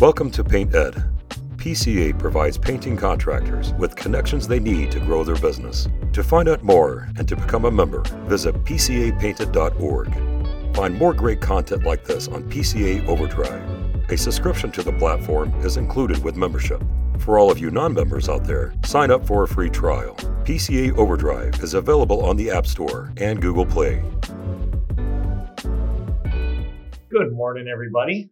Welcome to Paint Ed. PCA provides painting contractors with connections they need to grow their business. To find out more and to become a member, visit PCAPainted.org. Find more great content like this on PCA Overdrive. A subscription to the platform is included with membership. For all of you non members out there, sign up for a free trial. PCA Overdrive is available on the App Store and Google Play. Good morning, everybody.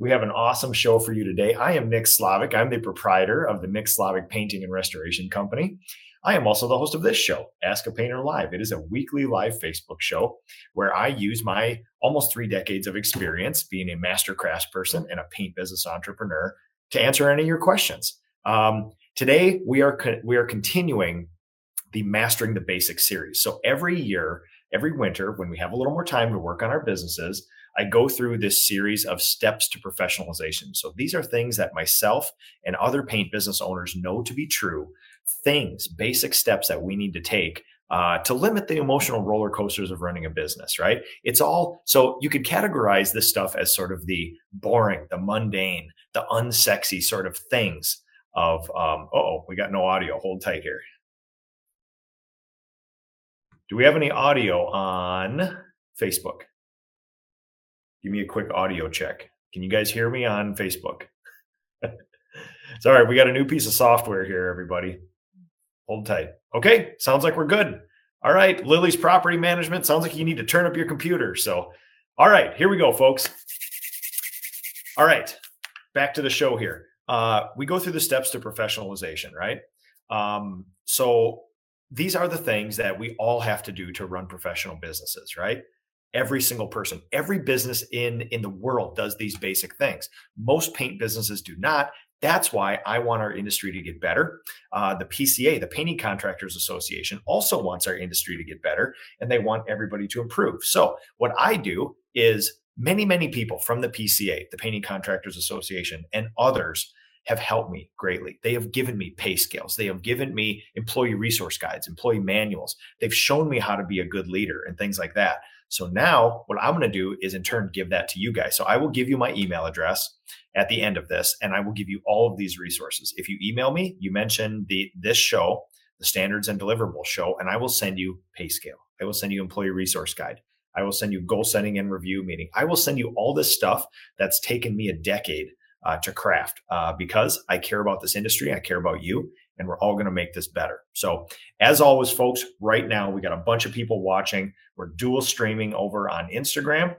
We have an awesome show for you today. I am Nick Slavik. I'm the proprietor of the Nick Slavik Painting and Restoration Company. I am also the host of this show, Ask a Painter Live. It is a weekly live Facebook show where I use my almost three decades of experience being a master craftsperson and a paint business entrepreneur to answer any of your questions. Um, today, we are co- we are continuing the Mastering the Basics series. So every year, every winter, when we have a little more time to work on our businesses, I go through this series of steps to professionalization. So these are things that myself and other paint business owners know to be true, things, basic steps that we need to take uh, to limit the emotional roller coasters of running a business, right? It's all so you could categorize this stuff as sort of the boring, the mundane, the unsexy sort of things of, um, oh, we got no audio. Hold tight here. Do we have any audio on Facebook? Give me a quick audio check. Can you guys hear me on Facebook? Sorry, we got a new piece of software here, everybody. Hold tight. Okay, sounds like we're good. All right, Lily's property management. Sounds like you need to turn up your computer. So, all right, here we go, folks. All right, back to the show here. Uh, we go through the steps to professionalization, right? Um, so, these are the things that we all have to do to run professional businesses, right? Every single person every business in in the world does these basic things most paint businesses do not that's why i want our industry to get better uh, the pca the painting contractors association also wants our industry to get better and they want everybody to improve so what i do is many many people from the pca the painting contractors association and others have helped me greatly. They have given me pay scales. They have given me employee resource guides, employee manuals. They've shown me how to be a good leader and things like that. So now what I'm going to do is in turn give that to you guys. So I will give you my email address at the end of this and I will give you all of these resources. If you email me, you mention the this show, the standards and deliverables show and I will send you pay scale. I will send you employee resource guide. I will send you goal setting and review meeting. I will send you all this stuff that's taken me a decade uh, to craft uh, because I care about this industry. I care about you, and we're all going to make this better. So, as always, folks, right now we got a bunch of people watching. We're dual streaming over on Instagram,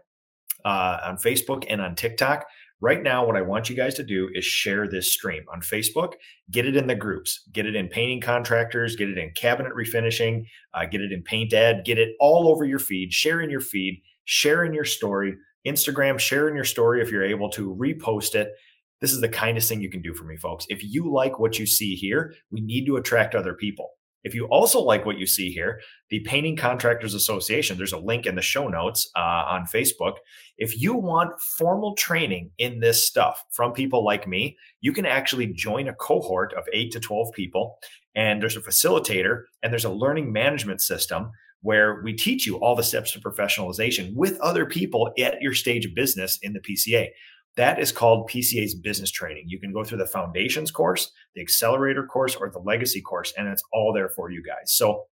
uh, on Facebook, and on TikTok. Right now, what I want you guys to do is share this stream on Facebook, get it in the groups, get it in painting contractors, get it in cabinet refinishing, uh, get it in paint ed, get it all over your feed, share in your feed, share in your story. Instagram, share in your story if you're able to repost it this is the kindest thing you can do for me, folks. If you like what you see here, we need to attract other people. If you also like what you see here, the Painting Contractors Association, there's a link in the show notes uh, on Facebook. If you want formal training in this stuff from people like me, you can actually join a cohort of eight to 12 people. And there's a facilitator and there's a learning management system where we teach you all the steps to professionalization with other people at your stage of business in the PCA. That is called PCA's business training. You can go through the foundations course, the accelerator course, or the legacy course, and it's all there for you guys. So,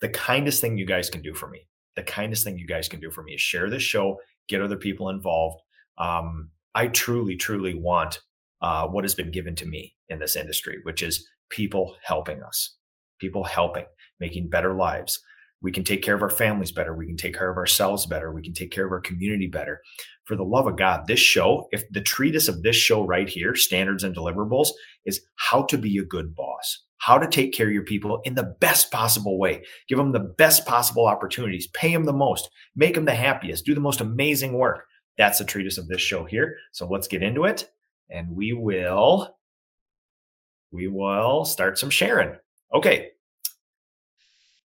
the kindest thing you guys can do for me, the kindest thing you guys can do for me is share this show, get other people involved. Um, I truly, truly want uh, what has been given to me in this industry, which is people helping us, people helping, making better lives. We can take care of our families better. We can take care of ourselves better. We can take care of our community better. For the love of God, this show, if the treatise of this show right here, standards and deliverables, is how to be a good boss, how to take care of your people in the best possible way, give them the best possible opportunities, pay them the most, make them the happiest, do the most amazing work. That's the treatise of this show here. So let's get into it and we will we will start some sharing. Okay,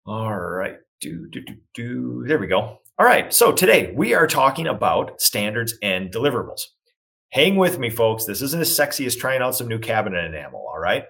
all right. Do, do, do, do. There we go. All right. So today we are talking about standards and deliverables. Hang with me, folks. This isn't as sexy as trying out some new cabinet enamel. All right.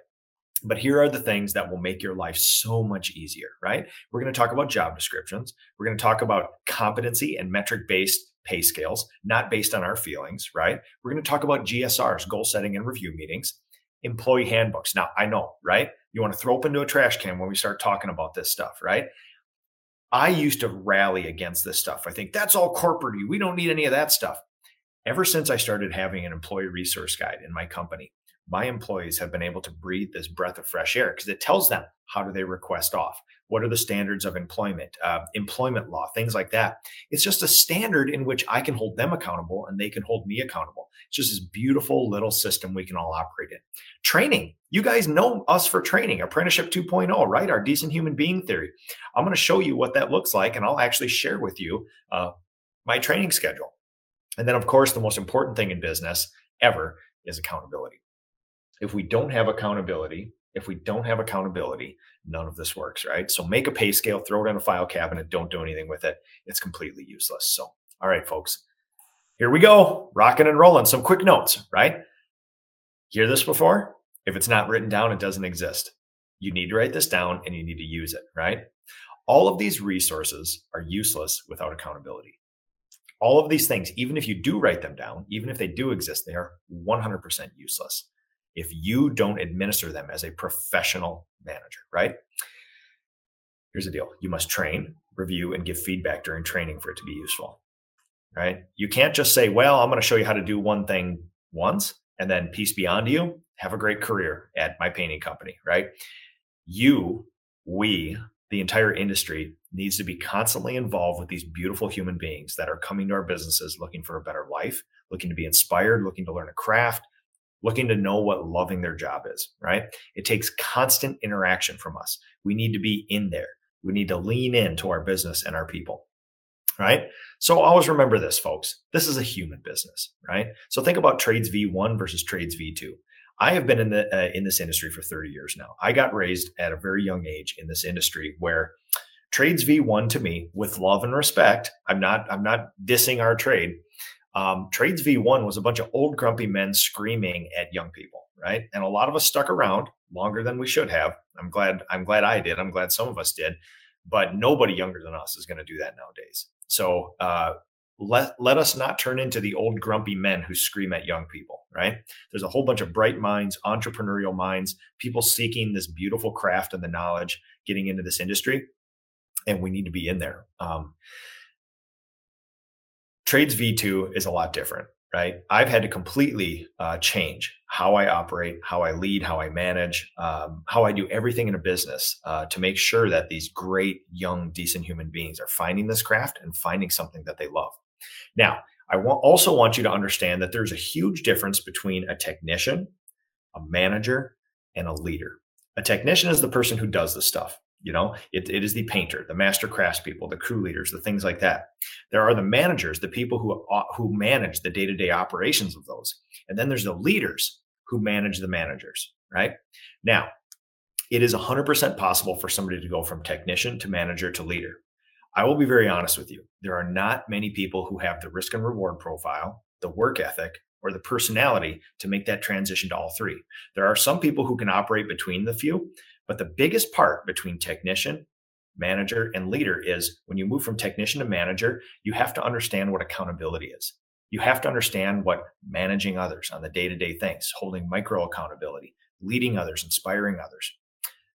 But here are the things that will make your life so much easier, right? We're going to talk about job descriptions. We're going to talk about competency and metric based pay scales, not based on our feelings, right? We're going to talk about GSRs, goal setting and review meetings, employee handbooks. Now, I know, right? You want to throw up into a trash can when we start talking about this stuff, right? I used to rally against this stuff. I think that's all corporate. We don't need any of that stuff. Ever since I started having an employee resource guide in my company, my employees have been able to breathe this breath of fresh air because it tells them how do they request off? What are the standards of employment uh, employment law things like that. It's just a standard in which i can hold them accountable and they can hold me accountable. It's just this beautiful little system we can all operate in. Training. You guys know us for training. Apprenticeship 2.0 right? Our decent human being theory. I'm going to show you what that looks like and i'll actually share with you uh, my training schedule. And then of course the most important thing in business ever is accountability if we don't have accountability, if we don't have accountability, none of this works, right? So make a pay scale, throw it in a file cabinet, don't do anything with it. It's completely useless. So, all right, folks, here we go, rocking and rolling. Some quick notes, right? Hear this before? If it's not written down, it doesn't exist. You need to write this down and you need to use it, right? All of these resources are useless without accountability. All of these things, even if you do write them down, even if they do exist, they are 100% useless if you don't administer them as a professional manager, right? Here's the deal you must train, review, and give feedback during training for it to be useful, right? You can't just say, well, I'm going to show you how to do one thing once and then peace be on you. Have a great career at my painting company, right? You, we, the entire industry needs to be constantly involved with these beautiful human beings that are coming to our businesses looking for a better life, looking to be inspired, looking to learn a craft, looking to know what loving their job is, right? It takes constant interaction from us. We need to be in there. We need to lean into our business and our people, right? So always remember this, folks. This is a human business, right? So think about trades V1 versus trades V2. I have been in the uh, in this industry for 30 years now. I got raised at a very young age in this industry where trades V1 to me with love and respect, I'm not I'm not dissing our trade, um, Trades V1 was a bunch of old grumpy men screaming at young people, right? And a lot of us stuck around longer than we should have. I'm glad. I'm glad I did. I'm glad some of us did, but nobody younger than us is going to do that nowadays. So uh, let let us not turn into the old grumpy men who scream at young people. Right? There's a whole bunch of bright minds, entrepreneurial minds, people seeking this beautiful craft and the knowledge, getting into this industry, and we need to be in there. Um, Trades V2 is a lot different, right? I've had to completely uh, change how I operate, how I lead, how I manage, um, how I do everything in a business uh, to make sure that these great, young, decent human beings are finding this craft and finding something that they love. Now, I also want you to understand that there's a huge difference between a technician, a manager, and a leader. A technician is the person who does the stuff. You know, it, it is the painter, the master craftspeople, the crew leaders, the things like that. There are the managers, the people who uh, who manage the day to day operations of those, and then there's the leaders who manage the managers. Right now, it is 100% possible for somebody to go from technician to manager to leader. I will be very honest with you. There are not many people who have the risk and reward profile, the work ethic, or the personality to make that transition to all three. There are some people who can operate between the few, but the biggest part between technician, manager, and leader is when you move from technician to manager, you have to understand what accountability is. You have to understand what managing others on the day to day things, holding micro accountability, leading others, inspiring others.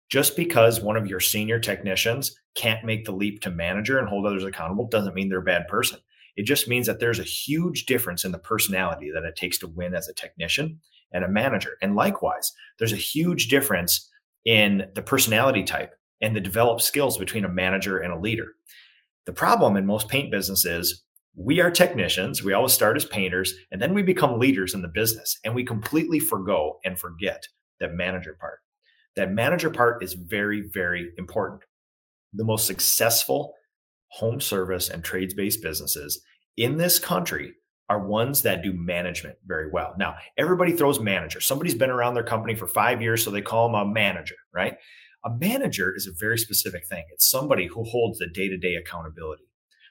Just because one of your senior technicians can't make the leap to manager and hold others accountable doesn't mean they're a bad person. It just means that there's a huge difference in the personality that it takes to win as a technician and a manager. And likewise, there's a huge difference in the personality type and the developed skills between a manager and a leader. The problem in most paint businesses, we are technicians. We always start as painters, and then we become leaders in the business, and we completely forego and forget that manager part. That manager part is very, very important. The most successful home service and trades based businesses in this country are ones that do management very well. Now, everybody throws manager. Somebody's been around their company for five years, so they call them a manager, right? A manager is a very specific thing. It's somebody who holds the day to day accountability,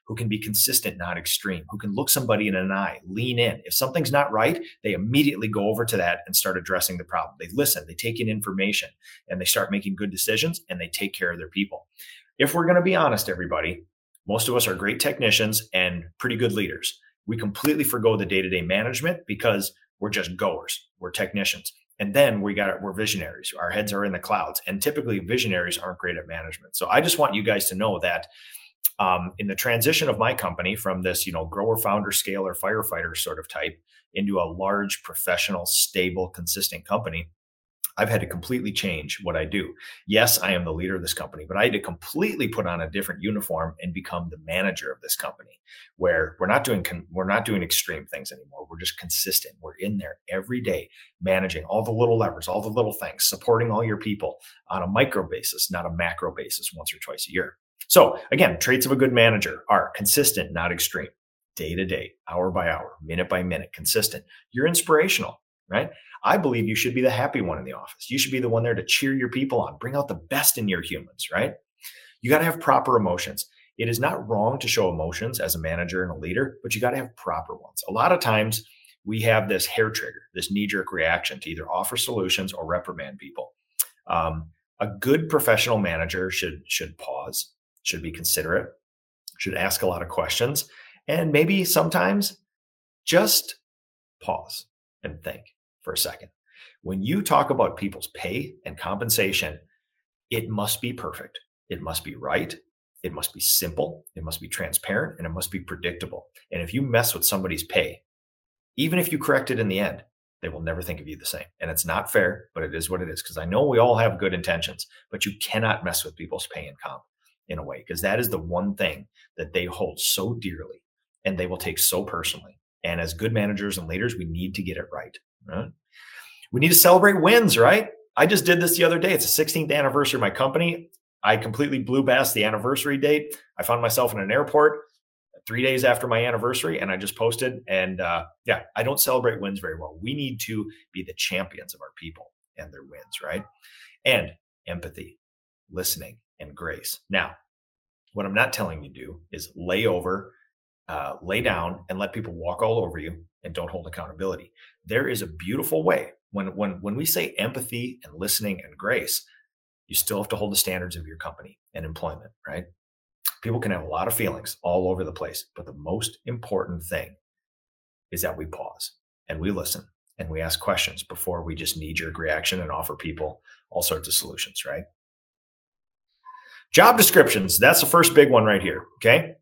who can be consistent, not extreme, who can look somebody in an eye, lean in. If something's not right, they immediately go over to that and start addressing the problem. They listen, they take in information, and they start making good decisions and they take care of their people. If we're going to be honest, everybody, most of us are great technicians and pretty good leaders We completely forego the day to day management because we're just goers, we're technicians. And then we got we're visionaries. Our heads are in the clouds, and typically visionaries aren't great at management. So I just want you guys to know that um, in the transition of my company from this, you know, grower, founder, scaler, firefighter sort of type into a large, professional, stable, consistent company, I've had to completely change what I do. Yes, I am the leader of this company, but I had to completely put on a different uniform and become the manager of this company where we're not doing we're not doing extreme things anymore. We're just consistent. We're in there every day managing all the little levers, all the little things, supporting all your people on a micro basis, not a macro basis once or twice a year. So, again, traits of a good manager are consistent, not extreme, day to day, hour by hour, minute by minute, consistent. You're inspirational, right? I believe you should be the happy one in the office. You should be the one there to cheer your people on, bring out the best in your humans, right? You got to have proper emotions. It is not wrong to show emotions as a manager and a leader, but you got to have proper ones. A lot of times we have this hair trigger, this knee jerk reaction to either offer solutions or reprimand people. Um, a good professional manager should should pause, should be considerate, should ask a lot of questions, and maybe sometimes just pause and think for a second. When you talk about people's pay and compensation, it must be perfect. It must be right. It must be simple. It must be transparent and it must be predictable. And if you mess with somebody's pay, even if you correct it in the end, they will never think of you the same. And it's not fair, but it is what it is. Because I know we all have good intentions, but you cannot mess with people's pay and comp in a way, because that is the one thing that they hold so dearly and they will take so personally. And as good managers and leaders, we need to get it right. Right? We need to celebrate wins, right? I just did this the other day. It's the 16th anniversary of my company. I completely blew past the anniversary date. I found myself in an airport three days after my anniversary, and I just posted. And uh, yeah, I don't celebrate wins very well. We need to be the champions of our people and their wins, right? And empathy, listening, and grace. Now, what I'm not telling you to do is lay over, uh, lay down, and let people walk all over you and don't hold accountability. There is a beautiful way when when when we say empathy and listening and grace, you still have to hold the standards of your company and employment, right? People can have a lot of feelings all over the place, but the most important thing is that we pause and we listen and we ask questions before we just knee jerk reaction and offer people all sorts of solutions, right? Job descriptions. That's the first big one right here. Okay.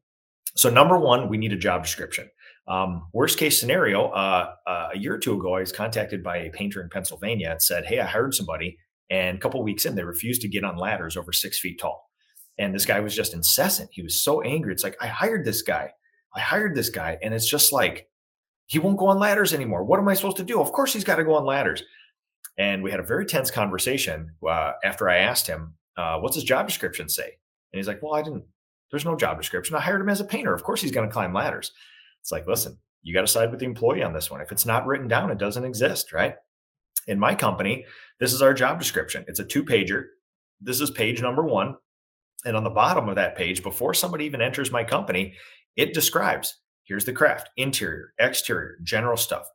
So, number one, we need a job description. Um, worst case scenario, uh, uh, a year or two ago, I was contacted by a painter in Pennsylvania and said, Hey, I hired somebody. And a couple weeks in, they refused to get on ladders over six feet tall. And this guy was just incessant. He was so angry. It's like, I hired this guy. I hired this guy. And it's just like, he won't go on ladders anymore. What am I supposed to do? Of course, he's got to go on ladders. And we had a very tense conversation uh, after I asked him, uh, What's his job description say? And he's like, Well, I didn't, there's no job description. I hired him as a painter. Of course, he's going to climb ladders. It's like, listen, you got to side with the employee on this one. If it's not written down, it doesn't exist, right? In my company, this is our job description. It's a two pager. This is page number one. And on the bottom of that page, before somebody even enters my company, it describes here's the craft, interior, exterior, general stuff.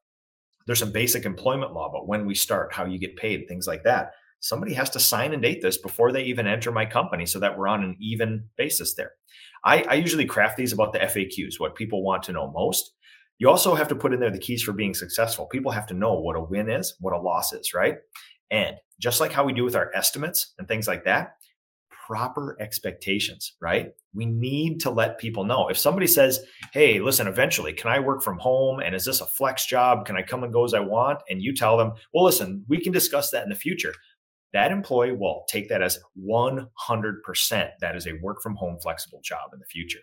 There's some basic employment law, but when we start, how you get paid, things like that. Somebody has to sign and date this before they even enter my company so that we're on an even basis there. I, I usually craft these about the FAQs, what people want to know most. You also have to put in there the keys for being successful. People have to know what a win is, what a loss is, right? And just like how we do with our estimates and things like that, proper expectations, right? We need to let people know. If somebody says, Hey, listen, eventually, can I work from home? And is this a flex job? Can I come and go as I want? And you tell them, Well, listen, we can discuss that in the future that employee will take that as 100% that is a work from home flexible job in the future.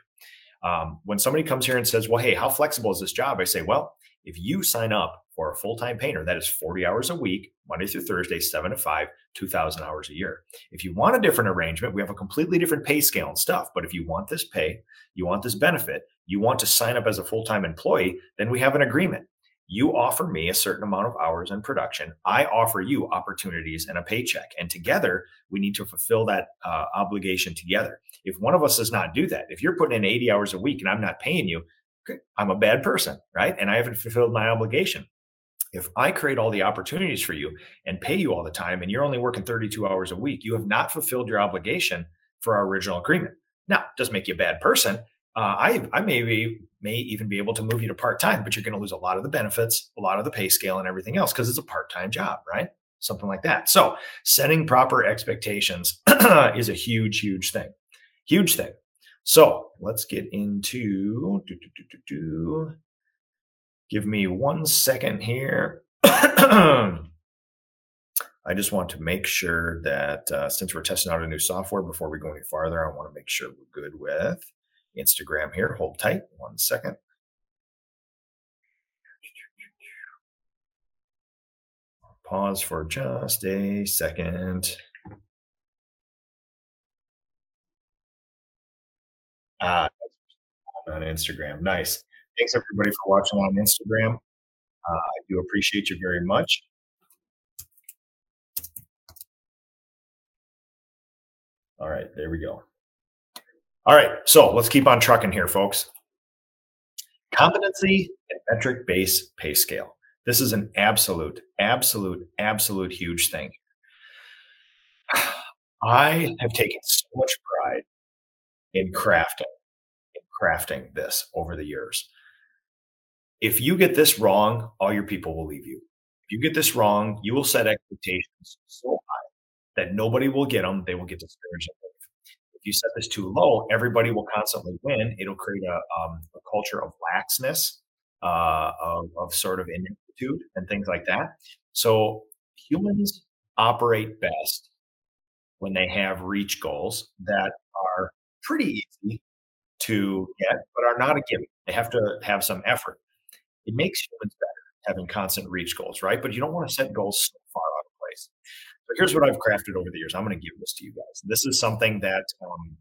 Um, when somebody comes here and says, Well, hey, how flexible is this job? I say, Well, if you sign up for a full time painter, that is 40 hours a week, Monday through Thursday, seven to five, 2,000 hours a year. If you want a different arrangement, we have a completely different pay scale and stuff. But if you want this pay, you want this benefit, you want to sign up as a full time employee, then we have an agreement. You offer me a certain amount of hours in production. I offer you opportunities and a paycheck. And together, we need to fulfill that uh, obligation together. If one of us does not do that, if you're putting in 80 hours a week and I'm not paying you, I'm a bad person, right? And I haven't fulfilled my obligation. If I create all the opportunities for you and pay you all the time and you're only working 32 hours a week, you have not fulfilled your obligation for our original agreement. Now, it doesn't make you a bad person, uh, I, I maybe may even be able to move you to part time, but you're going to lose a lot of the benefits, a lot of the pay scale, and everything else because it's a part time job, right? Something like that. So, setting proper expectations is a huge, huge thing. Huge thing. So, let's get into. Do, do, do, Give me one second here. I just want to make sure that uh, since we're testing out a new software before we go any farther, I want to make sure we're good with Instagram here. Hold tight one second. Pause for just a second. Uh, on Instagram. Nice. Thanks everybody for watching on Instagram. Uh, I do appreciate you very much. All right, there we go. All right, so let's keep on trucking here, folks. Competency and metric based pay scale. This is an absolute, absolute, absolute huge thing. I have taken so much pride in crafting, in crafting this over the years. If you get this wrong, all your people will leave you. If you get this wrong, you will set expectations so high that nobody will get them. They will get discouraged you set this too low, everybody will constantly win. It'll create a, um, a culture of laxness, uh, of, of sort of ineptitude and things like that. So humans operate best when they have reach goals that are pretty easy to get, but are not a given. They have to have some effort. It makes humans better having constant reach goals, right? But you don't want to set goals so far out of place. So here's what I've crafted over the years. I'm going to give this to you guys. This is something that um,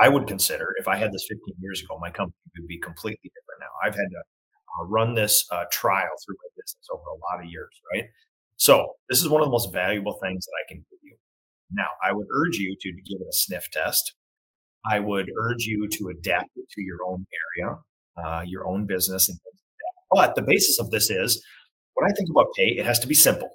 I would consider if I had this 15 years ago, my company would be completely different now. I've had to uh, run this uh, trial through my business over a lot of years, right? So this is one of the most valuable things that I can give you. Now, I would urge you to give it a sniff test. I would urge you to adapt it to your own area, uh, your own business, and things like that. But the basis of this is when I think about pay, it has to be simple.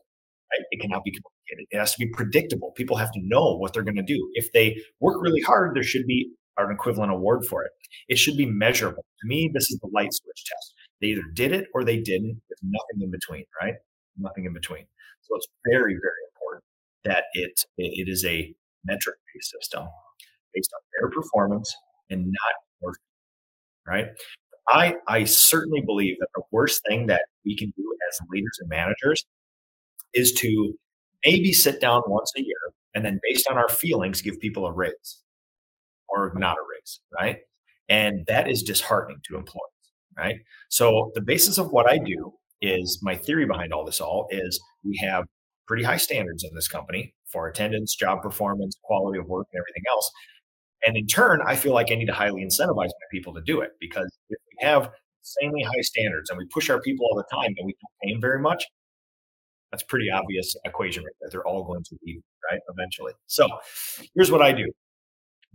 Right? It cannot be complicated. It has to be predictable. People have to know what they're going to do. If they work really hard, there should be an equivalent award for it. It should be measurable. To me, this is the light switch test. They either did it or they didn't. There's nothing in between, right? Nothing in between. So it's very, very important that it it is a metric based system based on their performance and not your right? I I certainly believe that the worst thing that we can do as leaders and managers is to maybe sit down once a year and then based on our feelings give people a raise or not a raise right? And that is disheartening to employees right? So the basis of what i do is my theory behind all this all is we have pretty high standards in this company for attendance job performance quality of work and everything else. And in turn i feel like i need to highly incentivize my people to do it because if we have insanely high standards and we push our people all the time and we don't pay them very much that's pretty obvious equation right there. They're all going to leave, right? Eventually. So here's what I do.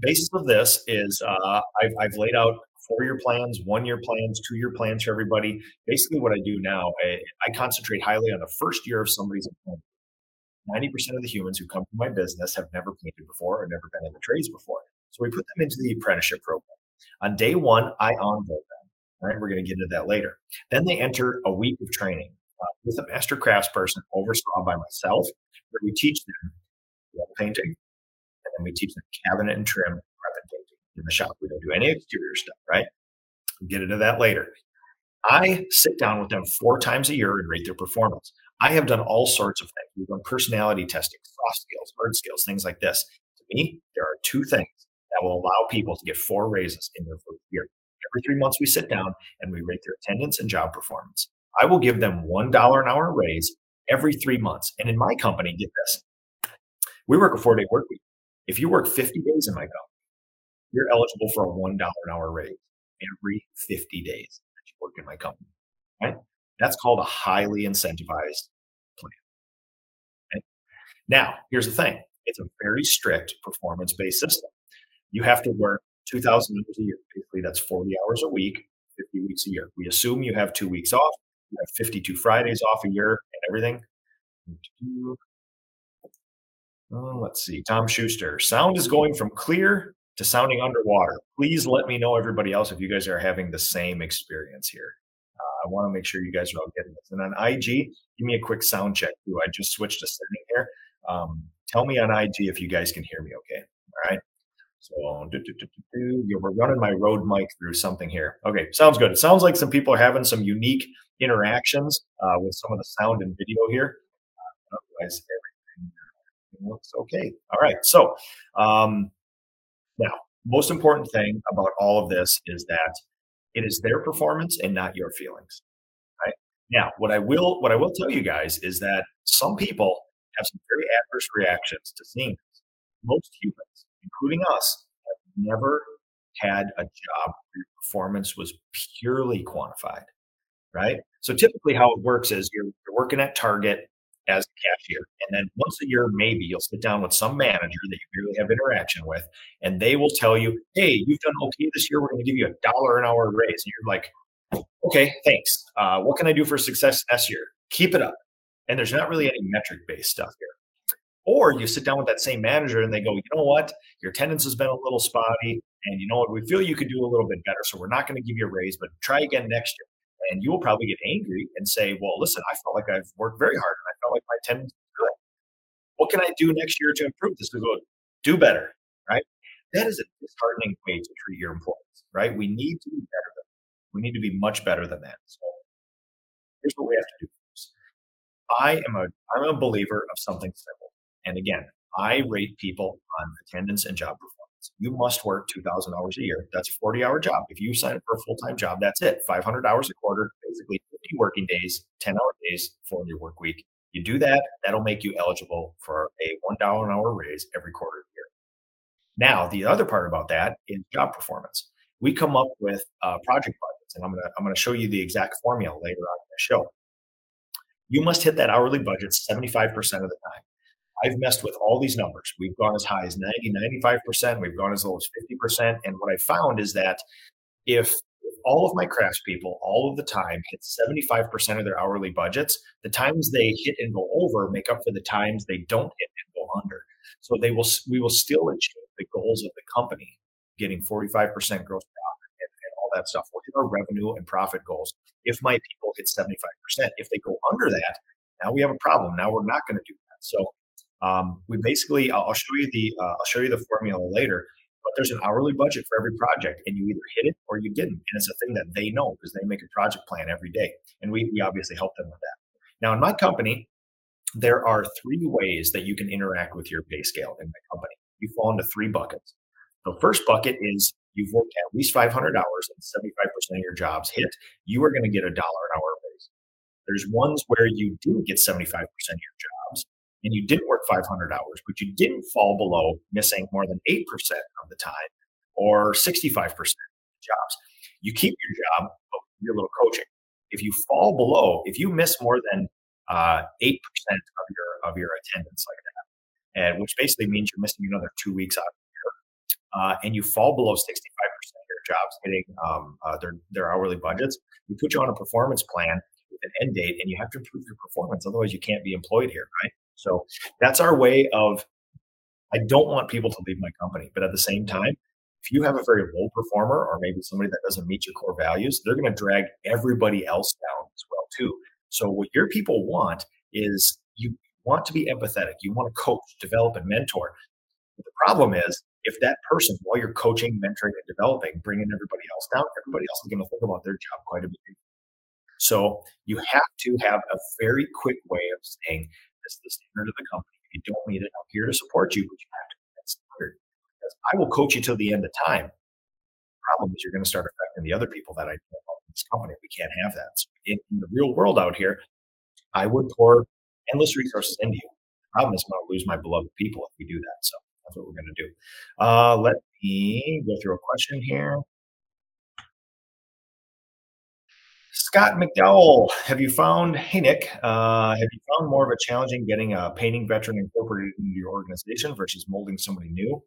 Basis of this is uh, I've, I've laid out four year plans, one year plans, two year plans for everybody. Basically, what I do now, I, I concentrate highly on the first year of somebody's employment. 90% of the humans who come to my business have never painted before or never been in the trades before. So we put them into the apprenticeship program. On day one, I onboard them. All right, we're going to get into that later. Then they enter a week of training uh, with a master craftsperson oversaw by myself, where we teach them wall painting, and then we teach them cabinet and trim, carpet painting in the shop. We don't do any exterior stuff, right? We'll get into that later. I sit down with them four times a year and rate their performance. I have done all sorts of things. We've done personality testing, soft skills, hard skills, things like this. To me, there are two things that will allow people to get four raises in their first year. Every three months, we sit down and we rate their attendance and job performance. I will give them $1 an hour raise every three months. And in my company, get this we work a four day work week. If you work 50 days in my company, you're eligible for a $1 an hour raise every 50 days that you work in my company. Right? That's called a highly incentivized plan. Now, here's the thing it's a very strict performance based system. You have to work 2,000 hours a year. Basically, that's 40 hours a week, 50 weeks a year. We assume you have two weeks off you have 52 Fridays off a year and everything. Oh, let's see. Tom Schuster. Sound is going from clear to sounding underwater. Please let me know, everybody else, if you guys are having the same experience here. Uh, I want to make sure you guys are all getting this. And on IG, give me a quick sound check too. I just switched a setting here. Um, tell me on IG if you guys can hear me okay. All right. So do, do, do, yeah, we're running my Rode mic through something here. Okay, sounds good. It sounds like some people are having some unique interactions uh, with some of the sound and video here. Uh, otherwise, everything looks okay. All right. So um, now, most important thing about all of this is that it is their performance and not your feelings. Right now, what I will what I will tell you guys is that some people have some very adverse reactions to seeing this. Most humans including us, have never had a job where your performance was purely quantified, right? So typically, how it works is you're, you're working at Target as a cashier, and then once a year, maybe you'll sit down with some manager that you really have interaction with, and they will tell you, "Hey, you've done okay this year. We're going to give you a dollar an hour raise." And you're like, "Okay, thanks. Uh, what can I do for success next year? Keep it up." And there's not really any metric based stuff here. Or you sit down with that same manager and they go, you know what, your attendance has been a little spotty, and you know what, we feel you could do a little bit better, so we're not going to give you a raise, but try again next year. And you will probably get angry and say, well, listen, I felt like I've worked very hard and I felt like my attendance is good. What can I do next year to improve this? To go do better, right? That is a disheartening way to treat your employees, right? We need to be better than that. we need to be much better than that. So here's what we have to do. I am a I'm a believer of something simple. And again, I rate people on attendance and job performance. You must work 2,000 hours a year. That's a 40 hour job. If you sign up for a full time job, that's it 500 hours a quarter, basically 50 working days, 10 hour days for your work week. You do that, that'll make you eligible for a $1 an hour raise every quarter of the year. Now, the other part about that is job performance. We come up with uh, project budgets, and I'm gonna I'm gonna show you the exact formula later on in the show. You must hit that hourly budget 75% of the time. I've messed with all these numbers. We've gone as high as 90, 95%. We've gone as low as 50%. And what I found is that if all of my craftspeople all of the time hit 75% of their hourly budgets, the times they hit and go over make up for the times they don't hit and go under. So they will we will still achieve the goals of the company, getting 45% gross profit and, and all that stuff. We'll hit our revenue and profit goals if my people hit 75%. If they go under that, now we have a problem. Now we're not going to do that. So um, we basically, I'll, show you the, uh, I'll show you the formula later. But there's an hourly budget for every project, and you either hit it or you didn't. And it's a thing that they know because they make a project plan every day, and we we obviously help them with that. Now, in my company, there are three ways that you can interact with your pay scale in my company. You fall into three buckets. The first bucket is you've worked at least 500 hours and 75% of your jobs hit, you are going to get a dollar an hour raise. There's ones where you didn't get 75% of your jobs and you didn't work 500 hours, but you didn't fall below missing more than 8% of the time or 65% of jobs, you keep your job, but your little coaching. If you fall below, if you miss more than uh, 8% of your, of your attendance like that, and which basically means you're missing another two weeks out of the year, uh, and you fall below 65% of your jobs hitting um, uh, their, their hourly budgets, we put you on a performance plan with an end date and you have to improve your performance. Otherwise, you can't be employed here, right? So that's our way of, I don't want people to leave my company, but at the same time, if you have a very low performer or maybe somebody that doesn't meet your core values, they're going to drag everybody else down as well too. So what your people want is you want to be empathetic. You want to coach, develop, and mentor. But the problem is if that person, while you're coaching, mentoring, and developing, bringing everybody else down, everybody else is going to think about their job quite a bit. So you have to have a very quick way of saying, is the standard of the company. If you don't meet it, I'm here to support you, but you have to meet that standard. Because I will coach you till the end of time. The problem is you're going to start affecting the other people that I know in this company. We can't have that. So in, in, the real world out here, I would pour endless resources into you. The problem is I'm going to lose my beloved people if we do that. So that's what we're going to do. Uh, let me go through a question here. Scott McDowell, have you found, hey Nick, uh, have you found more of a challenging getting a painting veteran incorporated into your organization versus molding somebody new?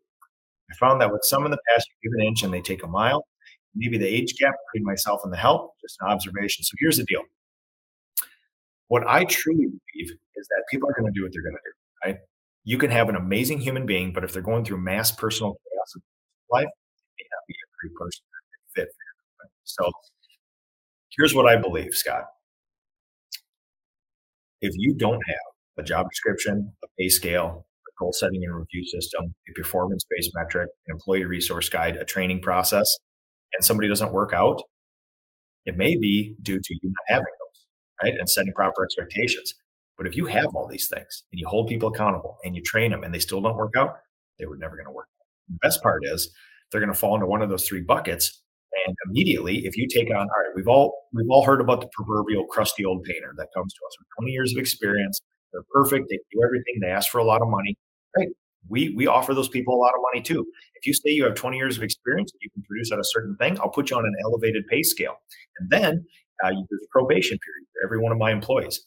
I found that with some in the past, you give an inch and they take a mile. Maybe the age gap between myself and the help, just an observation. So here's the deal. What I truly believe is that people are going to do what they're going to do, right? You can have an amazing human being, but if they're going through mass personal chaos, in life, they may not be a great person fit. So here's what I believe, Scott. If you don't have a job description, a pay scale, a goal setting and review system, a performance based metric, an employee resource guide, a training process, and somebody doesn't work out, it may be due to you not having those, right? And setting proper expectations. But if you have all these things and you hold people accountable and you train them and they still don't work out, they were never going to work. The best part is they're going to fall into one of those three buckets. And immediately, if you take on, all right, we've all we've all heard about the proverbial crusty old painter that comes to us with 20 years of experience. They're perfect. They do everything. They ask for a lot of money. Right? We we offer those people a lot of money too. If you say you have 20 years of experience, you can produce at a certain thing. I'll put you on an elevated pay scale, and then uh, there's a probation period for every one of my employees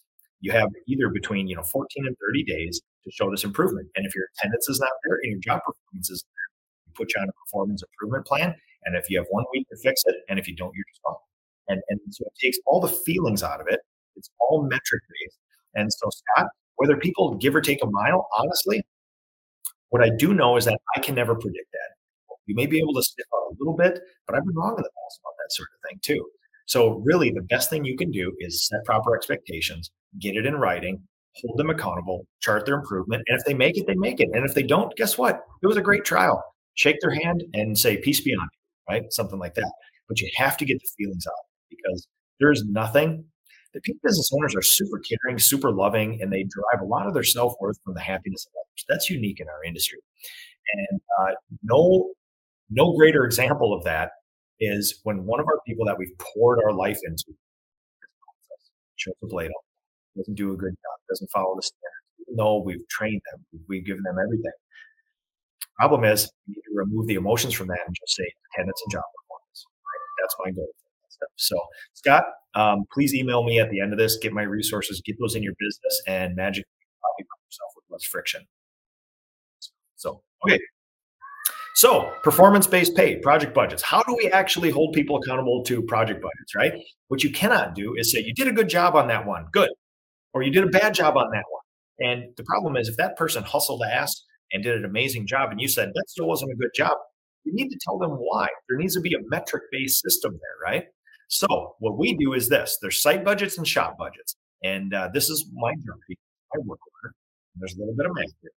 you have either between you know 14 and 30 days to show this improvement. And if your attendance is not there and your job performance is put you on a performance improvement plan. And if you have one week to fix it, and if you don't, you're just gone. And and so it takes all the feelings out of it. It's all metric based. And so Scott, whether people give or take a mile, honestly, what I do know is that I can never predict that. You may be able to sniff out a little bit, but I've been wrong in the past about that sort of thing too. So really the best thing you can do is set proper expectations, get it in writing, hold them accountable, chart their improvement. And if they make it, they make it. And if they don't, guess what? It was a great trial. Shake their hand and say, peace be on you, right? Something like that. But you have to get the feelings out because there's nothing. The peak business owners are super caring, super loving, and they derive a lot of their self worth from the happiness of others. That's unique in our industry. And uh, no, no greater example of that is when one of our people that we've poured our life into shows a blade up, doesn't do a good job, doesn't follow the standards, even though we've trained them, we've given them everything. Problem is, you need to remove the emotions from that and just say attendance and job performance. Right? That's my goal. So, Scott, um, please email me at the end of this. Get my resources, get those in your business, and magically copy yourself with less friction. So, okay, so, performance based pay, project budgets. How do we actually hold people accountable to project budgets, right? What you cannot do is say, you did a good job on that one, good. Or you did a bad job on that one. And the problem is, if that person hustled ass and did an amazing job and you said, that still wasn't a good job, you need to tell them why. There needs to be a metric based system there, right? So, what we do is this there's site budgets and shop budgets. And uh, this is my journey, my work order. There's a little bit of math here.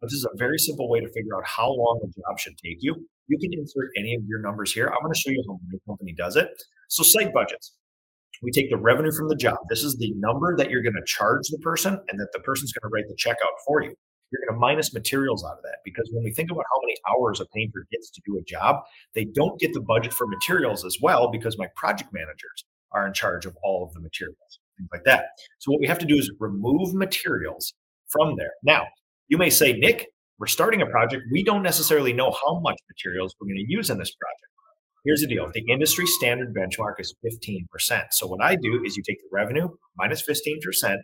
But this is a very simple way to figure out how long a job should take you. You can insert any of your numbers here. I'm going to show you how my company does it. So site budgets. We take the revenue from the job. This is the number that you're going to charge the person and that the person's going to write the check out for you. You're going to minus materials out of that because when we think about how many hours a painter gets to do a job, they don't get the budget for materials as well because my project managers are in charge of all of the materials, things like that. So what we have to do is remove materials from there. Now, you may say, Nick, we're starting a project. We don't necessarily know how much materials we're going to use in this project. Here's the deal the industry standard benchmark is 15%. So, what I do is you take the revenue minus 15%,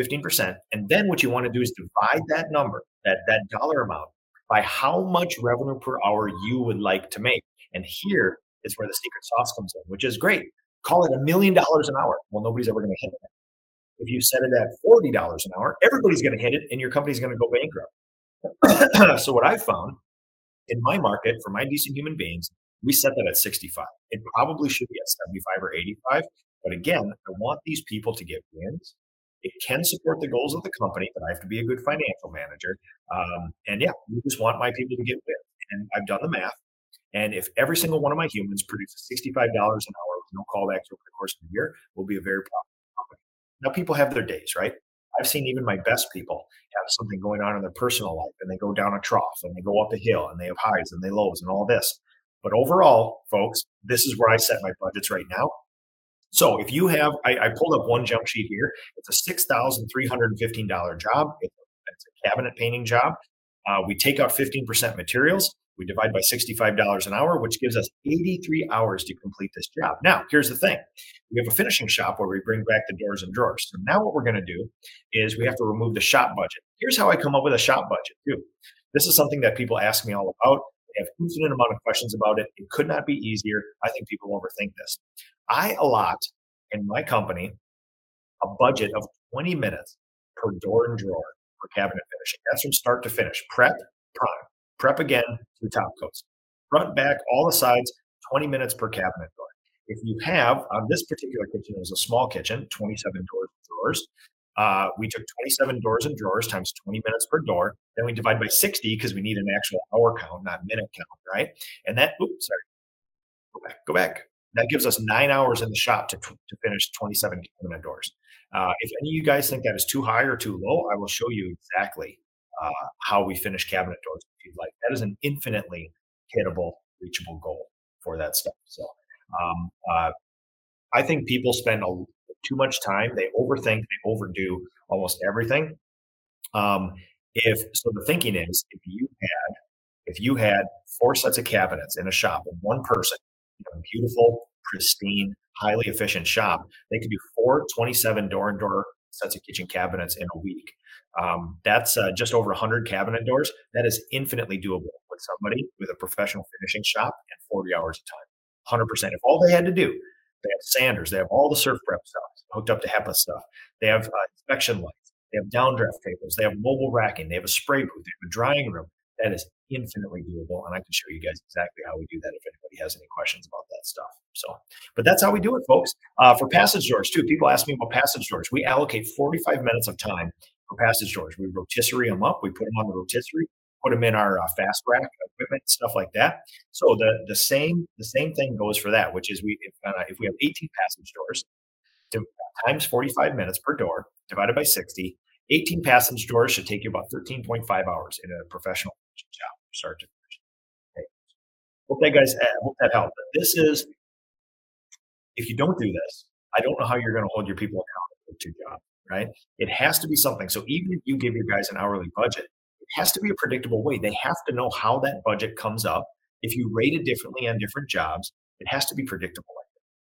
15%, and then what you want to do is divide that number, that, that dollar amount, by how much revenue per hour you would like to make. And here is where the secret sauce comes in, which is great. Call it a million dollars an hour. Well, nobody's ever going to hit it. If you set it at $40 an hour, everybody's going to hit it and your company's going to go bankrupt. so what I've found in my market for my decent human beings, we set that at 65. It probably should be at 75 or 85. But again, I want these people to get wins. It can support the goals of the company, but I have to be a good financial manager. Um, and yeah, we just want my people to get wins. And I've done the math. And if every single one of my humans produces $65 an hour with no callbacks over the course of the year, we'll be a very profitable company. now, people have their days, right? I've seen even my best people have something going on in their personal life and they go down a trough and they go up a hill and they have highs and they lows and all this. But overall, folks, this is where I set my budgets right now. So if you have, I, I pulled up one jump sheet here. It's a $6,315 job. It's a, cabinet painting job. Uh, we take out 15% materials. We divide by $65 an hour, which gives us 83 hours to complete this job. Now, here's the thing we have a finishing shop where we bring back the doors and drawers. So now what we're going to do is we have to remove the shop budget. Here's how I come up with a shop budget, too. This is something that people ask me all about. They have infinite amount of questions about it. It could not be easier. I think people overthink this. I allot in my company a budget of 20 minutes per door and drawer for cabinet finishing. That's from start to finish. Prep, prime prep again through top coats. front, back, all the sides, 20 minutes per cabinet door. If you have on this particular kitchen, it was a small kitchen, 27 doors and drawers. Uh, we took 27 doors and drawers times 20 minutes per door. Then we divide by 60 because we need an actual hour count, not minute count, right? And that, oops, sorry, go back, go back. That gives us nine hours in the shop to, to finish 27 cabinet doors. Uh, if any of you guys think that is too high or too low, I will show you exactly uh, how we finish cabinet doors if you'd like. That is an infinitely hittable, reachable goal for that stuff. So um, uh, I think people spend a, too much time. They overthink, they overdo almost everything. Um, if so, the thinking is if you had if you had four sets of cabinets in a shop of one person, you know, beautiful, pristine, highly efficient shop, they could do four 27 door and door sets of kitchen cabinets in a week. Um, that's uh, just over 100 cabinet doors. That is infinitely doable with somebody with a professional finishing shop and 40 hours of time. 100%. If all they had to do, they have sanders, they have all the surf prep stuff hooked up to HEPA stuff, they have uh, inspection lights, they have downdraft tables, they have mobile racking, they have a spray booth, they have a drying room. That is infinitely doable. And I can show you guys exactly how we do that if anybody has any questions about that stuff. So, but that's how we do it, folks. Uh, for passage doors, too, people ask me about passage doors. We allocate 45 minutes of time for passage doors. We rotisserie them up, we put them on the rotisserie, put them in our uh, fast rack equipment, stuff like that. So the the same the same thing goes for that, which is we if, uh, if we have 18 passage doors times 45 minutes per door divided by 60, 18 passage doors should take you about 13.5 hours in a professional job, start to. Okay. Hope that guys uh, hope that helped. This is if you don't do this, I don't know how you're going to hold your people accountable to job, right? It has to be something. So even if you give your guys an hourly budget, has to be a predictable way. They have to know how that budget comes up. If you rate it differently on different jobs, it has to be predictable.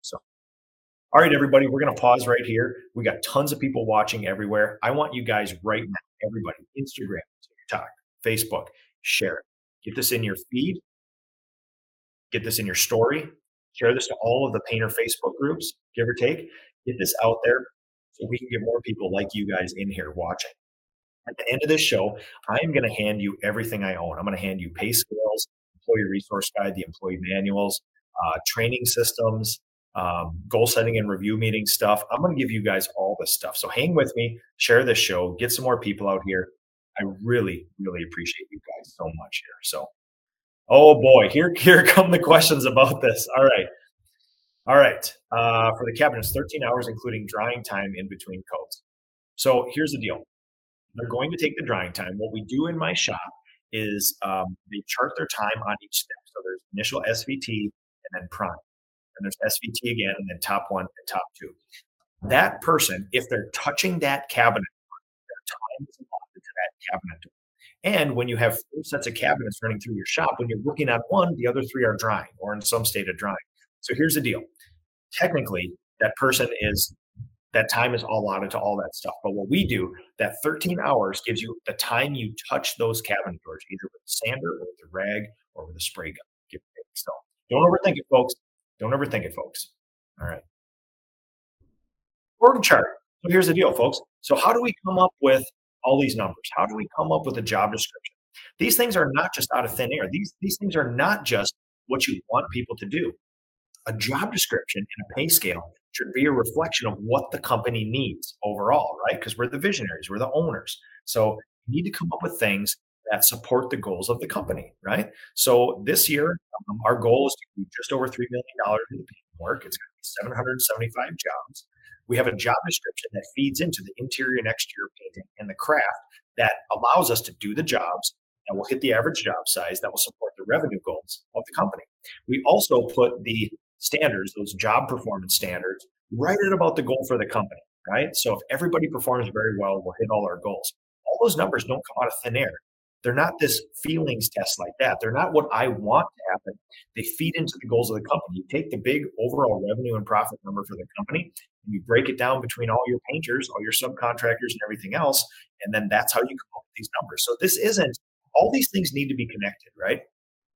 So, all right, everybody, we're going to pause right here. We got tons of people watching everywhere. I want you guys right now, everybody, Instagram, TikTok, Facebook, share it. Get this in your feed. Get this in your story. Share this to all of the painter Facebook groups, give or take. Get this out there so we can get more people like you guys in here watching. At the end of this show, I am going to hand you everything I own. I'm going to hand you pay scales, employee resource guide, the employee manuals, uh, training systems, um, goal setting and review meeting stuff. I'm going to give you guys all this stuff. So hang with me, share this show, get some more people out here. I really, really appreciate you guys so much here. So, oh boy, here, here come the questions about this. All right. All right. Uh, for the cabinets, 13 hours, including drying time in between coats. So here's the deal. They're going to take the drying time. What we do in my shop is um, they chart their time on each step. So there's initial SVT and then prime. And there's SVT again, and then top one and top two. That person, if they're touching that cabinet, their time is allotted to that cabinet. And when you have four sets of cabinets running through your shop, when you're working on one, the other three are drying or in some state of drying. So here's the deal. Technically, that person is that time is all allotted to all that stuff. But what we do, that 13 hours gives you the time you touch those cabinet doors, either with a sander or with a rag or with a spray gun. So don't overthink it, folks. Don't overthink it, folks. All right. Org chart. So here's the deal, folks. So how do we come up with all these numbers? How do we come up with a job description? These things are not just out of thin air. These these things are not just what you want people to do. A job description and a pay scale should be a reflection of what the company needs overall, right? Because we're the visionaries, we're the owners. So we need to come up with things that support the goals of the company, right? So this year, um, our goal is to do just over $3 million in the work. It's going to be 775 jobs. We have a job description that feeds into the interior and exterior painting and the craft that allows us to do the jobs that will hit the average job size that will support the revenue goals of the company. We also put the standards, those job performance standards, right at about the goal for the company, right? So if everybody performs very well, we'll hit all our goals. All those numbers don't come out of thin air. They're not this feelings test like that. They're not what I want to happen. They feed into the goals of the company. You take the big overall revenue and profit number for the company and you break it down between all your painters, all your subcontractors, and everything else. And then that's how you come up with these numbers. So this isn't, all these things need to be connected, right?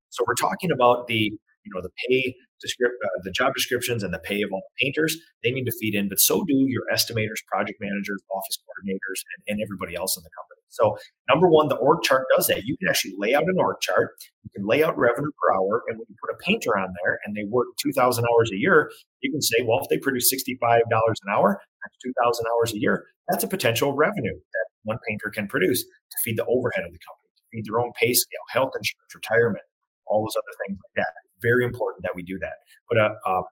So we're talking about the you know the pay descript, uh, the job descriptions and the pay of all the painters they need to feed in but so do your estimators project managers office coordinators and, and everybody else in the company So, number one, the org chart does that. You can actually lay out an org chart. You can lay out revenue per hour, and when you put a painter on there and they work 2,000 hours a year, you can say, well, if they produce $65 an hour, that's 2,000 hours a year. That's a potential revenue that one painter can produce to feed the overhead of the company, to feed their own pay scale, health insurance, retirement, all those other things like that. Very important that we do that. But a, a,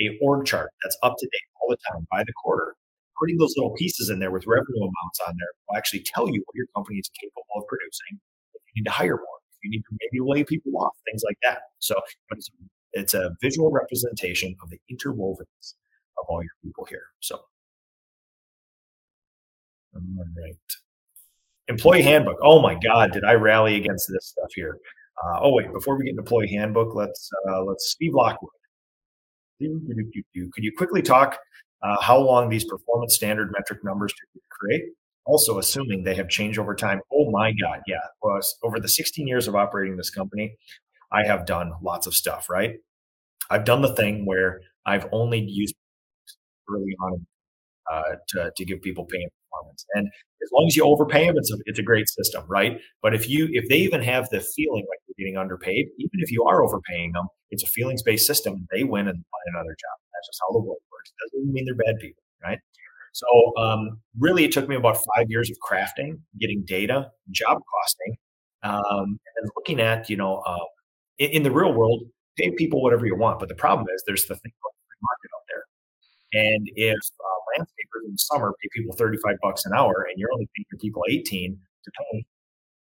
a org chart that's up to date all the time by the quarter putting those little pieces in there with revenue amounts on there will actually tell you what your company is capable of producing. If you need to hire more, if you need to maybe lay people off, things like that. So it's, it's a visual representation of the interwovenness of all your people here. So, all right. Employee handbook. Oh my God, did I rally against this stuff here? Uh, oh wait, before we get into employee handbook, let's uh, let's Steve Lockwood. Could you quickly talk uh, how long these performance standard metric numbers to create. Also, assuming they have changed over time. Oh my God, yeah. Was over the 16 years of operating this company, I have done lots of stuff. Right, I've done the thing where I've only used early on uh, to, to give people pay and performance. And as long as you overpay them, it's a, it's a great system, right? But if you if they even have the feeling like you're getting underpaid, even if you are overpaying them, it's a feelings based system. They win and find another job. That's just how the world works. It Doesn't mean they're bad people, right? So um, really, it took me about five years of crafting, getting data, job costing, um, and looking at you know uh, in, in, the real world, pay people whatever you want. But the problem is there's the thing called market and if uh, landscapers in the summer pay people 35 bucks an hour, and you're only paying people 18 to pay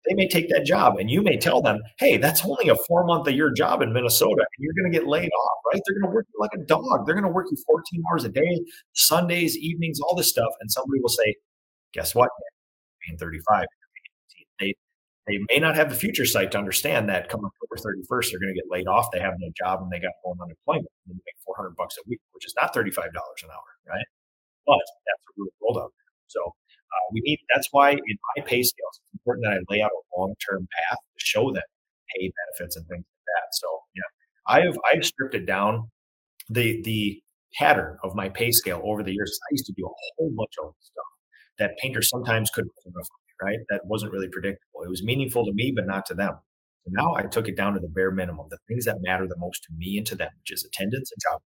they may take that job and you may tell them, hey, that's only a four month a year job in Minnesota and you're going to get laid off, right? They're going to work you like a dog. They're going to work you 14 hours a day, Sundays, evenings, all this stuff. And somebody will say, guess what? paying 35. They, they may not have the future sight to understand that come October 31st, they're going to get laid off. They have no job and they got full unemployment and they make 400 bucks a week, which is not $35 an hour, right? But that's a real world out there. So uh, we need that's why in my pay scales, it's important that I lay out a long term path to show them pay benefits and things like that. So yeah, I've I've stripped it down. The the pattern of my pay scale over the years. I used to do a whole bunch of stuff that painters sometimes couldn't right? That wasn't really predictable. It was meaningful to me, but not to them. So now I took it down to the bare minimum, the things that matter the most to me and to them, which is attendance and job.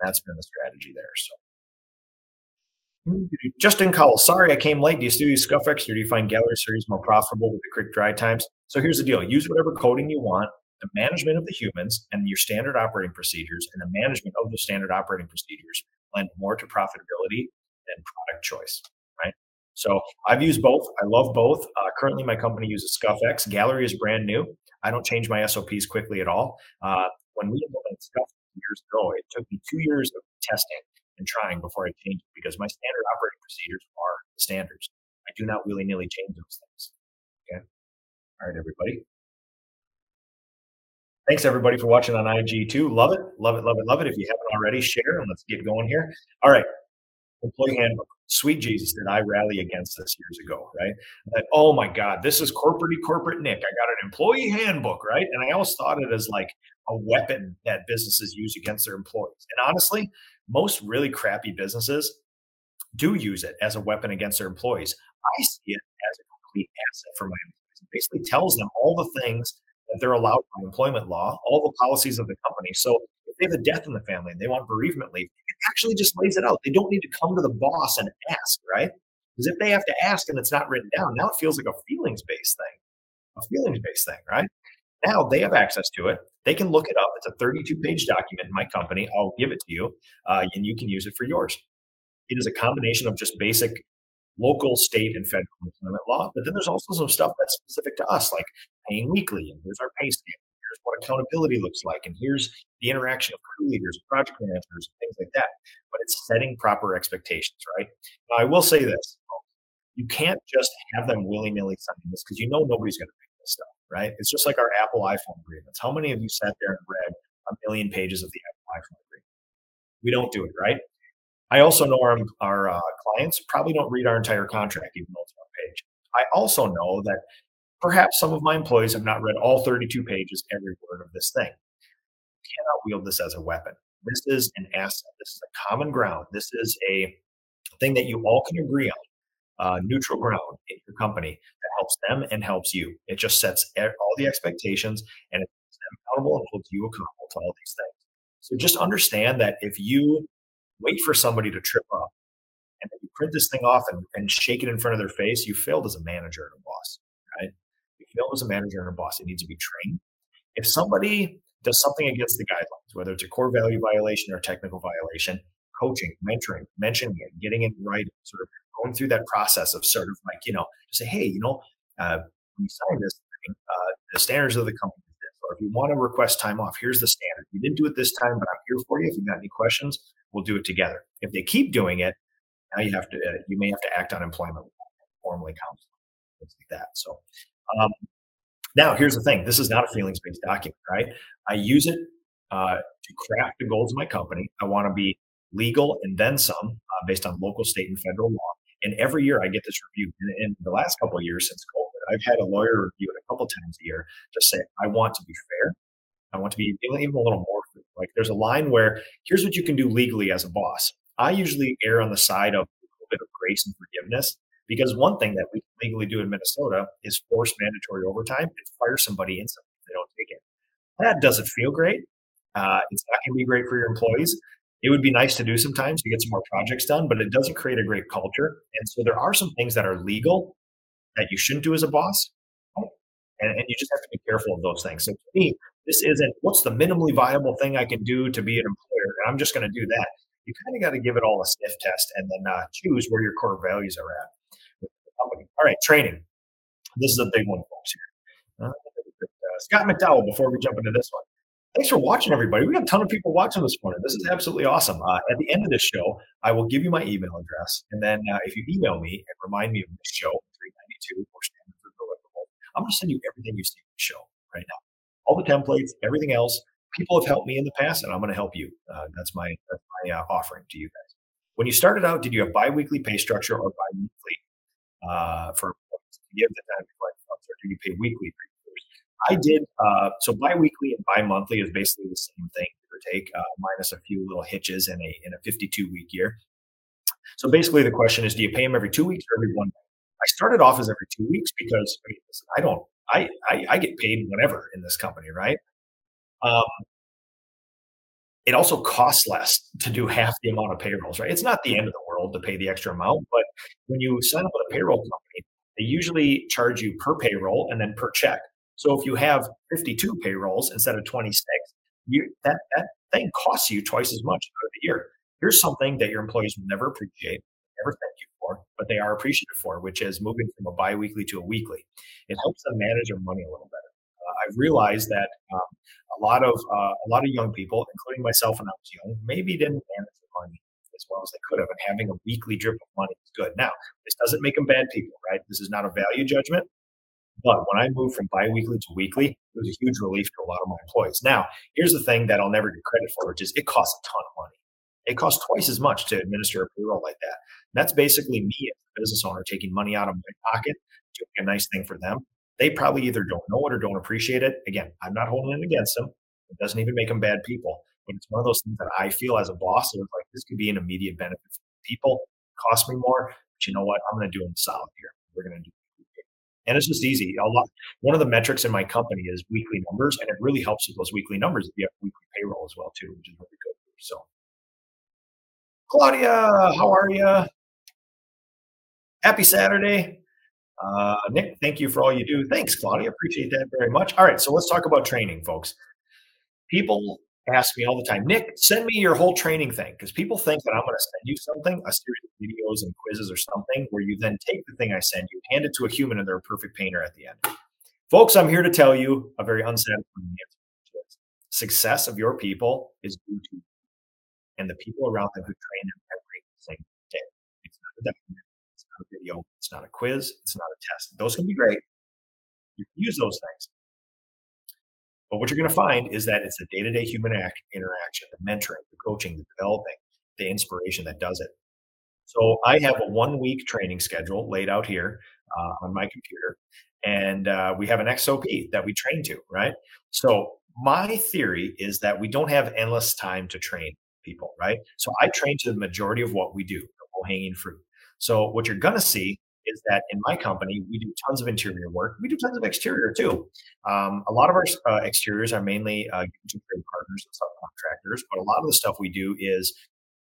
That's been the strategy there. So Justin Cowell, sorry I came late. Do you still use ScuffX or do you find gallery series more profitable with the quick dry times? So here's the deal use whatever coating you want. The management of the humans and your standard operating procedures and the management of the standard operating procedures lend more to profitability than product choice? So I've used both. I love both. Uh, currently, my company uses ScuffX. Gallery is brand new. I don't change my SOPs quickly at all. Uh, when we implemented Scuff years ago, it took me two years of testing and trying before I changed it because my standard operating procedures are the standards. I do not willy nilly change those things. Okay. All right, everybody. Thanks everybody for watching on IG too. Love it, love it, love it, love it. If you haven't already, share and let's get going here. All right. Employee handbook. Sweet Jesus, did I rally against this years ago, right? That, oh my God, this is corporate corporate Nick. I got an employee handbook, right? And I always thought it as like a weapon that businesses use against their employees. And honestly, most really crappy businesses do use it as a weapon against their employees. I see it as a complete asset for my employees. It basically tells them all the things that they're allowed by employment law, all the policies of the company. So if they have a death in the family and they want bereavement leave, it actually just lays it out. They don't need to come to the boss and ask, right? Because if they have to ask and it's not written down, now it feels like a feelings based thing, a feelings based thing, right? Now they have access to it. They can look it up. It's a 32 page document in my company. I'll give it to you uh, and you can use it for yours. It is a combination of just basic local, state, and federal employment law. But then there's also some stuff that's specific to us, like paying weekly, and here's our pay scale, here's what accountability looks like, and here's the interaction of crew leaders, project managers, and things like that. But it's setting proper expectations, right? Now, I will say this you can't just have them willy nilly signing this because you know nobody's going to pick this stuff right? It's just like our Apple iPhone agreements. How many of you sat there and read a million pages of the Apple iPhone agreement? We don't do it, right? I also know our, our uh, clients probably don't read our entire contract, even though it's one page. I also know that perhaps some of my employees have not read all 32 pages, every word of this thing. You cannot wield this as a weapon. This is an asset. This is a common ground. This is a thing that you all can agree on, uh, neutral ground in your company that helps them and helps you. It just sets all the expectations and it keeps them accountable and holds you accountable to all these things. So just understand that if you wait for somebody to trip up and you print this thing off and, and shake it in front of their face, you failed as a manager and a boss, failed as a manager and a boss. It needs to be trained. If somebody does something against the guidelines, whether it's a core value violation or a technical violation, coaching, mentoring, mentioning it, getting it right, sort of going through that process of sort of like, you know, to say, hey, you know, uh, when this thing, uh, the standards of the company is this. Or if you want to request time off, here's the standard. You didn't do it this time, but I'm here for you. If you've got any questions, we'll do it together. If they keep doing it, now you have to, uh, you may have to act on employment formally counsel, things like that. So, um, now here's the thing. This is not a feelings based document, right? I use it uh, to craft the goals of my company. I want to be legal and then some uh, based on local, state, and federal law. And every year I get this review. And in the last couple of years since COVID, I've had a lawyer review it a couple times a year to say, I want to be fair. I want to be even a little more like there's a line where here's what you can do legally as a boss. I usually err on the side of a little bit of grace and forgiveness because one thing that we legally do in Minnesota is force mandatory overtime and fire somebody if they don't take it. That doesn't feel great. Uh, it's not going to be great for your employees it would be nice to do sometimes to get some more projects done, but it doesn't create a great culture. And so there are some things that are legal that you shouldn't do as a boss. And, and, you just have to be careful of those things. So to me, this isn't what's the minimally viable thing I can do to be an employer. And I'm just going to do that. You kind of got to give it all a sniff test and then uh, choose where your core values are at. All right, training. This is a big one, folks. Here, uh, uh Scott McDowell. Before we jump into this one, Thanks for watching, everybody. We got a ton of people watching this morning. This is absolutely awesome. Uh, at the end of this show, I will give you my email address. And then uh, if you email me and remind me of this show, 392 or Deliverable, I'm going to send you everything you see in the show right now. All the templates, everything else. People have helped me in the past, and I'm going to help you. Uh, that's my, that's my uh, offering to you guys. When you started out, did you have biweekly pay structure or bimonthly uh, for give the time before or do you pay weekly I did uh, so biweekly and bi-monthly is basically the same thing, give or take, uh, minus a few little hitches in a in a 52 week year. So basically, the question is, do you pay them every two weeks or every one? I started off as every two weeks because I, mean, listen, I don't, I, I, I get paid whenever in this company, right? Um, it also costs less to do half the amount of payrolls, right? It's not the end of the world to pay the extra amount, but when you sign up with a payroll company, they usually charge you per payroll and then per check. So if you have 52 payrolls instead of 26, you, that, that thing costs you twice as much out of the year. Here's something that your employees will never appreciate, never thank you for, but they are appreciative for, which is moving from a biweekly to a weekly. It helps them manage their money a little better. Uh, I've realized that um, a lot of uh, a lot of young people, including myself when I was young, maybe didn't manage their money as well as they could have, and having a weekly drip of money is good. Now, this doesn't make them bad people, right? This is not a value judgment. But when I moved from biweekly to weekly, it was a huge relief to a lot of my employees. Now, here's the thing that I'll never get credit for, which is it costs a ton of money. It costs twice as much to administer a payroll like that. And that's basically me as a business owner taking money out of my pocket, doing a nice thing for them. They probably either don't know it or don't appreciate it. Again, I'm not holding it against them. It doesn't even make them bad people. But it's one of those things that I feel as a boss, it like this could be an immediate benefit for people. Cost me more, but you know what? I'm going to do them solid here. We're going to do and it's just easy. A lot. One of the metrics in my company is weekly numbers, and it really helps with those weekly numbers if you have weekly payroll as well too, which is really good. So, Claudia, how are you? Happy Saturday. Uh, Nick, thank you for all you do. Thanks, Claudia. Appreciate that very much. All right, so let's talk about training, folks. People ask me all the time, Nick, send me your whole training thing. Because people think that I'm going to send you something, a series of videos and quizzes or something, where you then take the thing I send you, hand it to a human, and they're a perfect painter at the end. Folks, I'm here to tell you a very unsatisfying answer. Success of your people is due to and the people around them who train them every single day. It's not a document, it's not a video, it's not a quiz, it's not a test. Those can be great. You can use those things. But what you're going to find is that it's the day to day human act, interaction, the mentoring, the coaching, the developing, the inspiration that does it. So I have a one week training schedule laid out here uh, on my computer, and uh, we have an SOP that we train to, right? So my theory is that we don't have endless time to train people, right? So I train to the majority of what we do, the low hanging fruit. So what you're going to see is that in my company, we do tons of interior work. We do tons of exterior too. Um, a lot of our uh, exteriors are mainly uh, trade partners and subcontractors, but a lot of the stuff we do is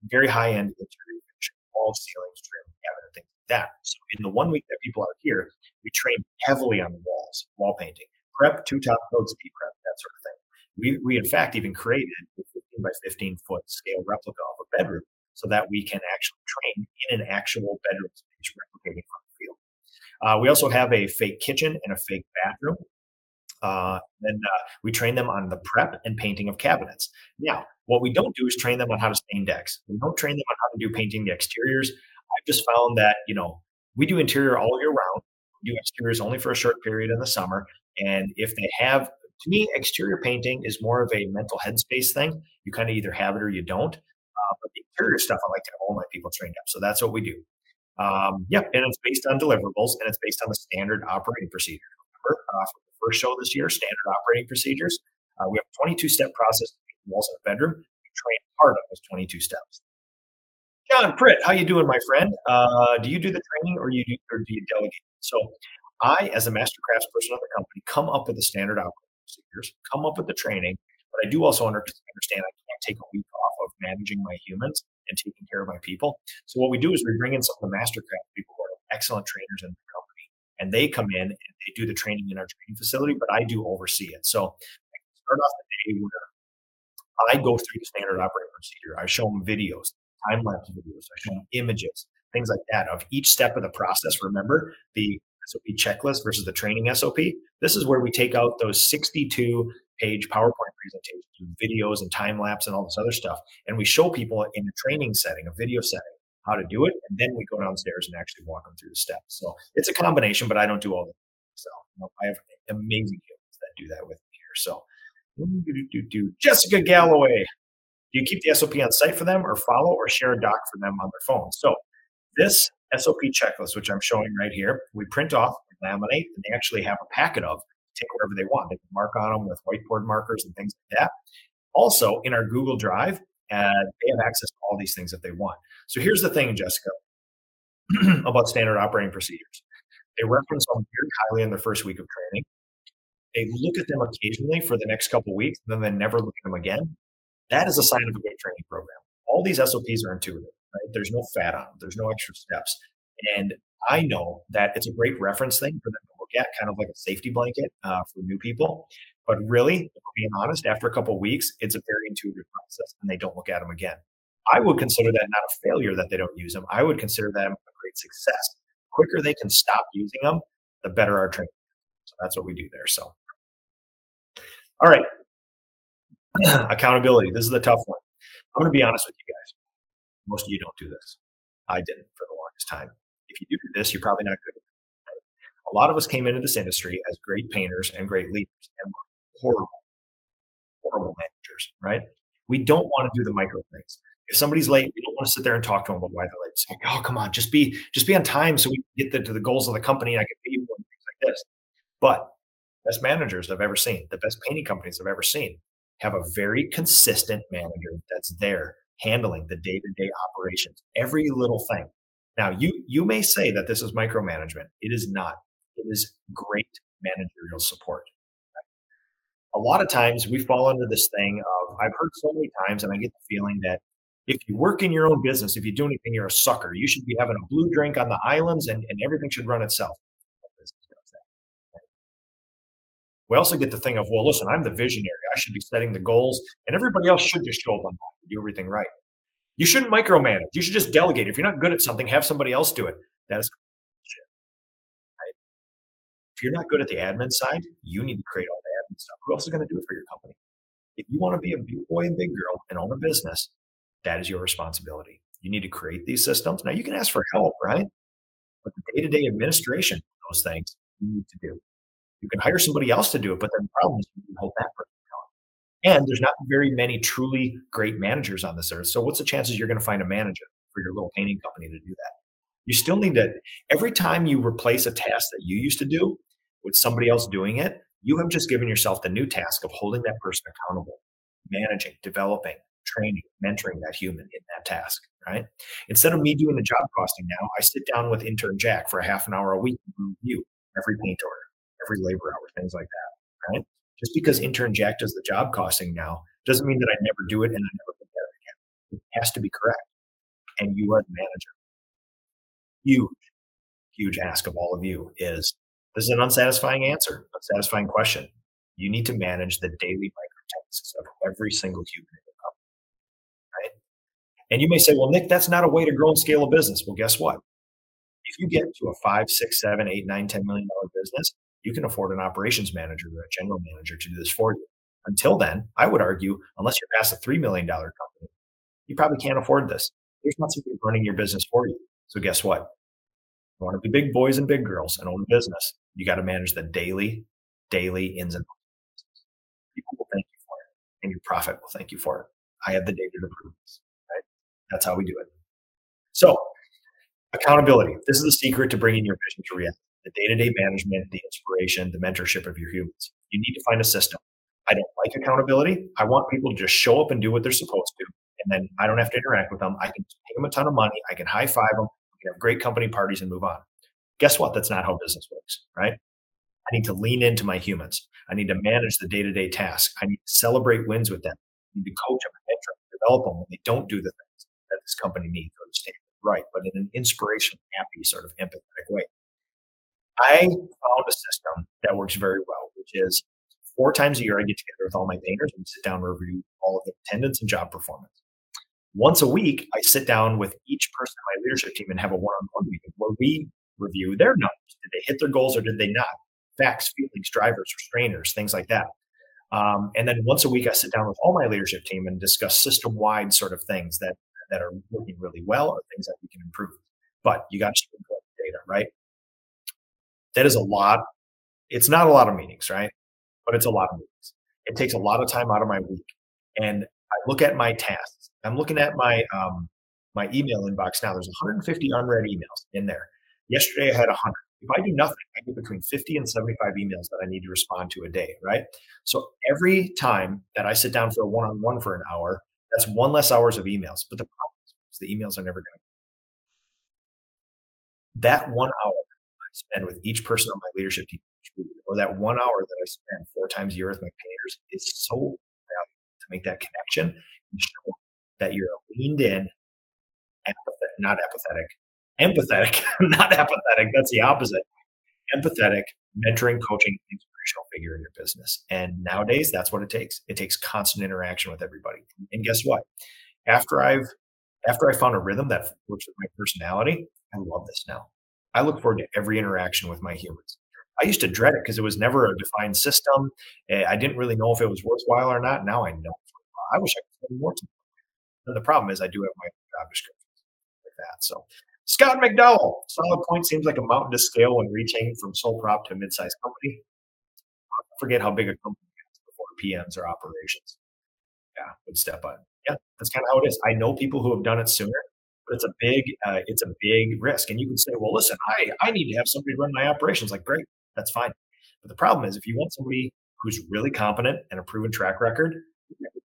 very high end interior finishing, ceilings, trim, cabinet, things like that. So in the one week that people are here, we train heavily on the walls, wall painting, prep, two top coats, deep prep, that sort of thing. We, we in fact even created a 15 by 15 foot scale replica of a bedroom so that we can actually train in an actual bedroom space replicating from. Uh, we also have a fake kitchen and a fake bathroom. Uh, and uh, we train them on the prep and painting of cabinets. Now, what we don't do is train them on how to stain decks. We don't train them on how to do painting the exteriors. I've just found that, you know, we do interior all year round. We do exteriors only for a short period in the summer. And if they have, to me, exterior painting is more of a mental headspace thing. You kind of either have it or you don't. Uh, but the interior stuff, I like to have all my people trained up. So that's what we do. Um, yeah, and it's based on deliverables and it's based on the standard operating procedure. Remember, uh, the first show this year, standard operating procedures. Uh, we have a 22 step process walls in a bedroom. We train part of those 22 steps. John Pritt, how you doing, my friend? Uh, do you do the training or you do, or do you delegate? So I, as a master crafts person of the company, come up with the standard operating procedures, come up with the training, but I do also understand I can't take a week off of managing my humans and taking care of my people. So what we do is we bring in some of the mastercraft people who are excellent trainers in the company, and they come in and they do the training in our training facility, but I do oversee it. So I start off the day where I go through the standard operating procedure. I show them videos, time lapse videos. I show them images, things like that of each step of the process. Remember the SOP checklist versus the training SOP. This is where we take out those 62 page PowerPoint presentations, videos and time lapse and all this other stuff. And we show people in a training setting, a video setting, how to do it. And then we go downstairs and actually walk them through the steps. So it's a combination, but I don't do all the so you know, I have amazing humans that do that with me here. So Jessica Galloway. Do you keep the SOP on site for them or follow or share a doc for them on their phone? So this SOP checklist, which I'm showing right here, we print off, laminate, and they actually have a packet of take wherever they want. They can mark on them with whiteboard markers and things like that. Also, in our Google Drive, uh, they have access to all these things if they want. So here's the thing, Jessica, about standard operating procedures. They reference them very highly in their first week of training. They look at them occasionally for the next couple weeks, and then they never look at them again. That is a sign of a good training program. All these SOPs are intuitive, right? There's no fat on them. There's no extra steps. And I know that it's a great reference thing for them to look at, kind of like a safety blanket uh, for new people. But really, being honest, after a couple weeks, it's a very intuitive process, and they don't look at them again. I would consider that not a failure that they don't use them. I would consider them a great success. The quicker they can stop using them, the better our training. So that's what we do there. So, all right, accountability. This is the tough one. I'm going to be honest with you guys. Most of you don't do this. I didn't for the longest time if you do this, you're probably not good. A lot of us came into this industry as great painters and great leaders and horrible, horrible managers, right? We don't want to do the micro things. If somebody's late, we don't want to sit there and talk to them about why they're late. It's like, oh, come on, just be just be on time so we can get the, to the goals of the company and I can pay you things like this. But best managers I've ever seen, the best painting companies I've ever seen, have a very consistent manager that's there handling the day-to-day operations, every little thing. Now, you you may say that this is micromanagement. It is not. It is great managerial support. A lot of times we fall into this thing of I've heard so many times, and I get the feeling that if you work in your own business, if you do anything, you're a sucker. You should be having a blue drink on the islands, and, and everything should run itself. We also get the thing of, well, listen, I'm the visionary. I should be setting the goals, and everybody else should just show up on time and do everything right. You shouldn't micromanage. You should just delegate. If you're not good at something, have somebody else do it. That is you're not good at the admin side, you need to create all the admin stuff. Who else is going to do it for your company? If you want to be a big boy and big girl and own a business, that is your responsibility. You need to create these systems. Now you can ask for help, right? But the day-to-day administration those things you need to do. You can hire somebody else to do it, but then the problem is you can hold that person down. and there's not very many truly great managers on this earth. So what's the chances you're going to find a manager for your little painting company to do that? You still need to, every time you replace a task that you used to do with somebody else doing it, you have just given yourself the new task of holding that person accountable, managing, developing, training, mentoring that human in that task, right? Instead of me doing the job costing now, I sit down with intern Jack for a half an hour a week and review every paint order, every labor hour, things like that, right? Just because intern Jack does the job costing now doesn't mean that I never do it and I never forget it again. It has to be correct. And you are the manager. Huge, huge ask of all of you is this is an unsatisfying answer, unsatisfying question. You need to manage the daily micro tasks of every single human in the company. Right? And you may say, well, Nick, that's not a way to grow and scale a business. Well, guess what? If you get to a five, six, seven, eight, nine, ten million dollar business, you can afford an operations manager or a general manager to do this for you. Until then, I would argue, unless you're past a $3 million company, you probably can't afford this. There's not somebody running your business for you. So guess what? You want to be big boys and big girls and own a business. You got to manage the daily, daily ins and outs. People will thank you for it and your profit will thank you for it. I have the data to prove this, right? That's how we do it. So accountability. This is the secret to bringing your vision to reality the day to day management, the inspiration, the mentorship of your humans. You need to find a system. I don't like accountability. I want people to just show up and do what they're supposed to. And then I don't have to interact with them. I can pay them a ton of money. I can high five them. Have great company parties and move on. Guess what? That's not how business works, right? I need to lean into my humans. I need to manage the day to day tasks. I need to celebrate wins with them. I need to coach them, mentor them, develop them when they don't do the things that this company needs or standard right, but in an inspiration, happy, sort of empathetic way. I found a system that works very well, which is four times a year I get together with all my painters and sit down and review all of the attendance and job performance. Once a week, I sit down with each person in my leadership team and have a one-on-one meeting where we review their numbers. Did they hit their goals or did they not? Facts, feelings, drivers, restrainers, things like that. Um, and then once a week, I sit down with all my leadership team and discuss system-wide sort of things that that are working really well or things that we can improve. But you got to collect data, right? That is a lot. It's not a lot of meetings, right? But it's a lot of meetings. It takes a lot of time out of my week. And I look at my tasks. I'm looking at my um, my email inbox now. There's 150 unread emails in there. Yesterday I had 100. If I do nothing, I get between 50 and 75 emails that I need to respond to a day, right? So every time that I sit down for a one-on-one for an hour, that's one less hours of emails. But the problem is the emails are never going. That one hour I spend with each person on my leadership team, or that one hour that I spend four times a year with my painters is so valuable to make that connection and show that you're leaned in, empathetic, not apathetic, empathetic, not apathetic. That's the opposite. Empathetic, mentoring, coaching, inspirational figure in your business. And nowadays, that's what it takes. It takes constant interaction with everybody. And guess what? After I've after I found a rhythm that works with my personality, I love this now. I look forward to every interaction with my humans. I used to dread it because it was never a defined system. Eh, I didn't really know if it was worthwhile or not. Now I know. I wish I could spend more time. And the problem is I do have my job description like that. So Scott McDowell, solid point seems like a mountain to scale when reaching from sole prop to a mid-sized company. I forget how big a company is before PMs or operations. Yeah, would step on. Yeah, that's kind of how it is. I know people who have done it sooner but it's a big uh, it's a big risk. And you can say, well, listen, I I need to have somebody run my operations. Like, great, that's fine. But the problem is, if you want somebody who's really competent and a proven track record,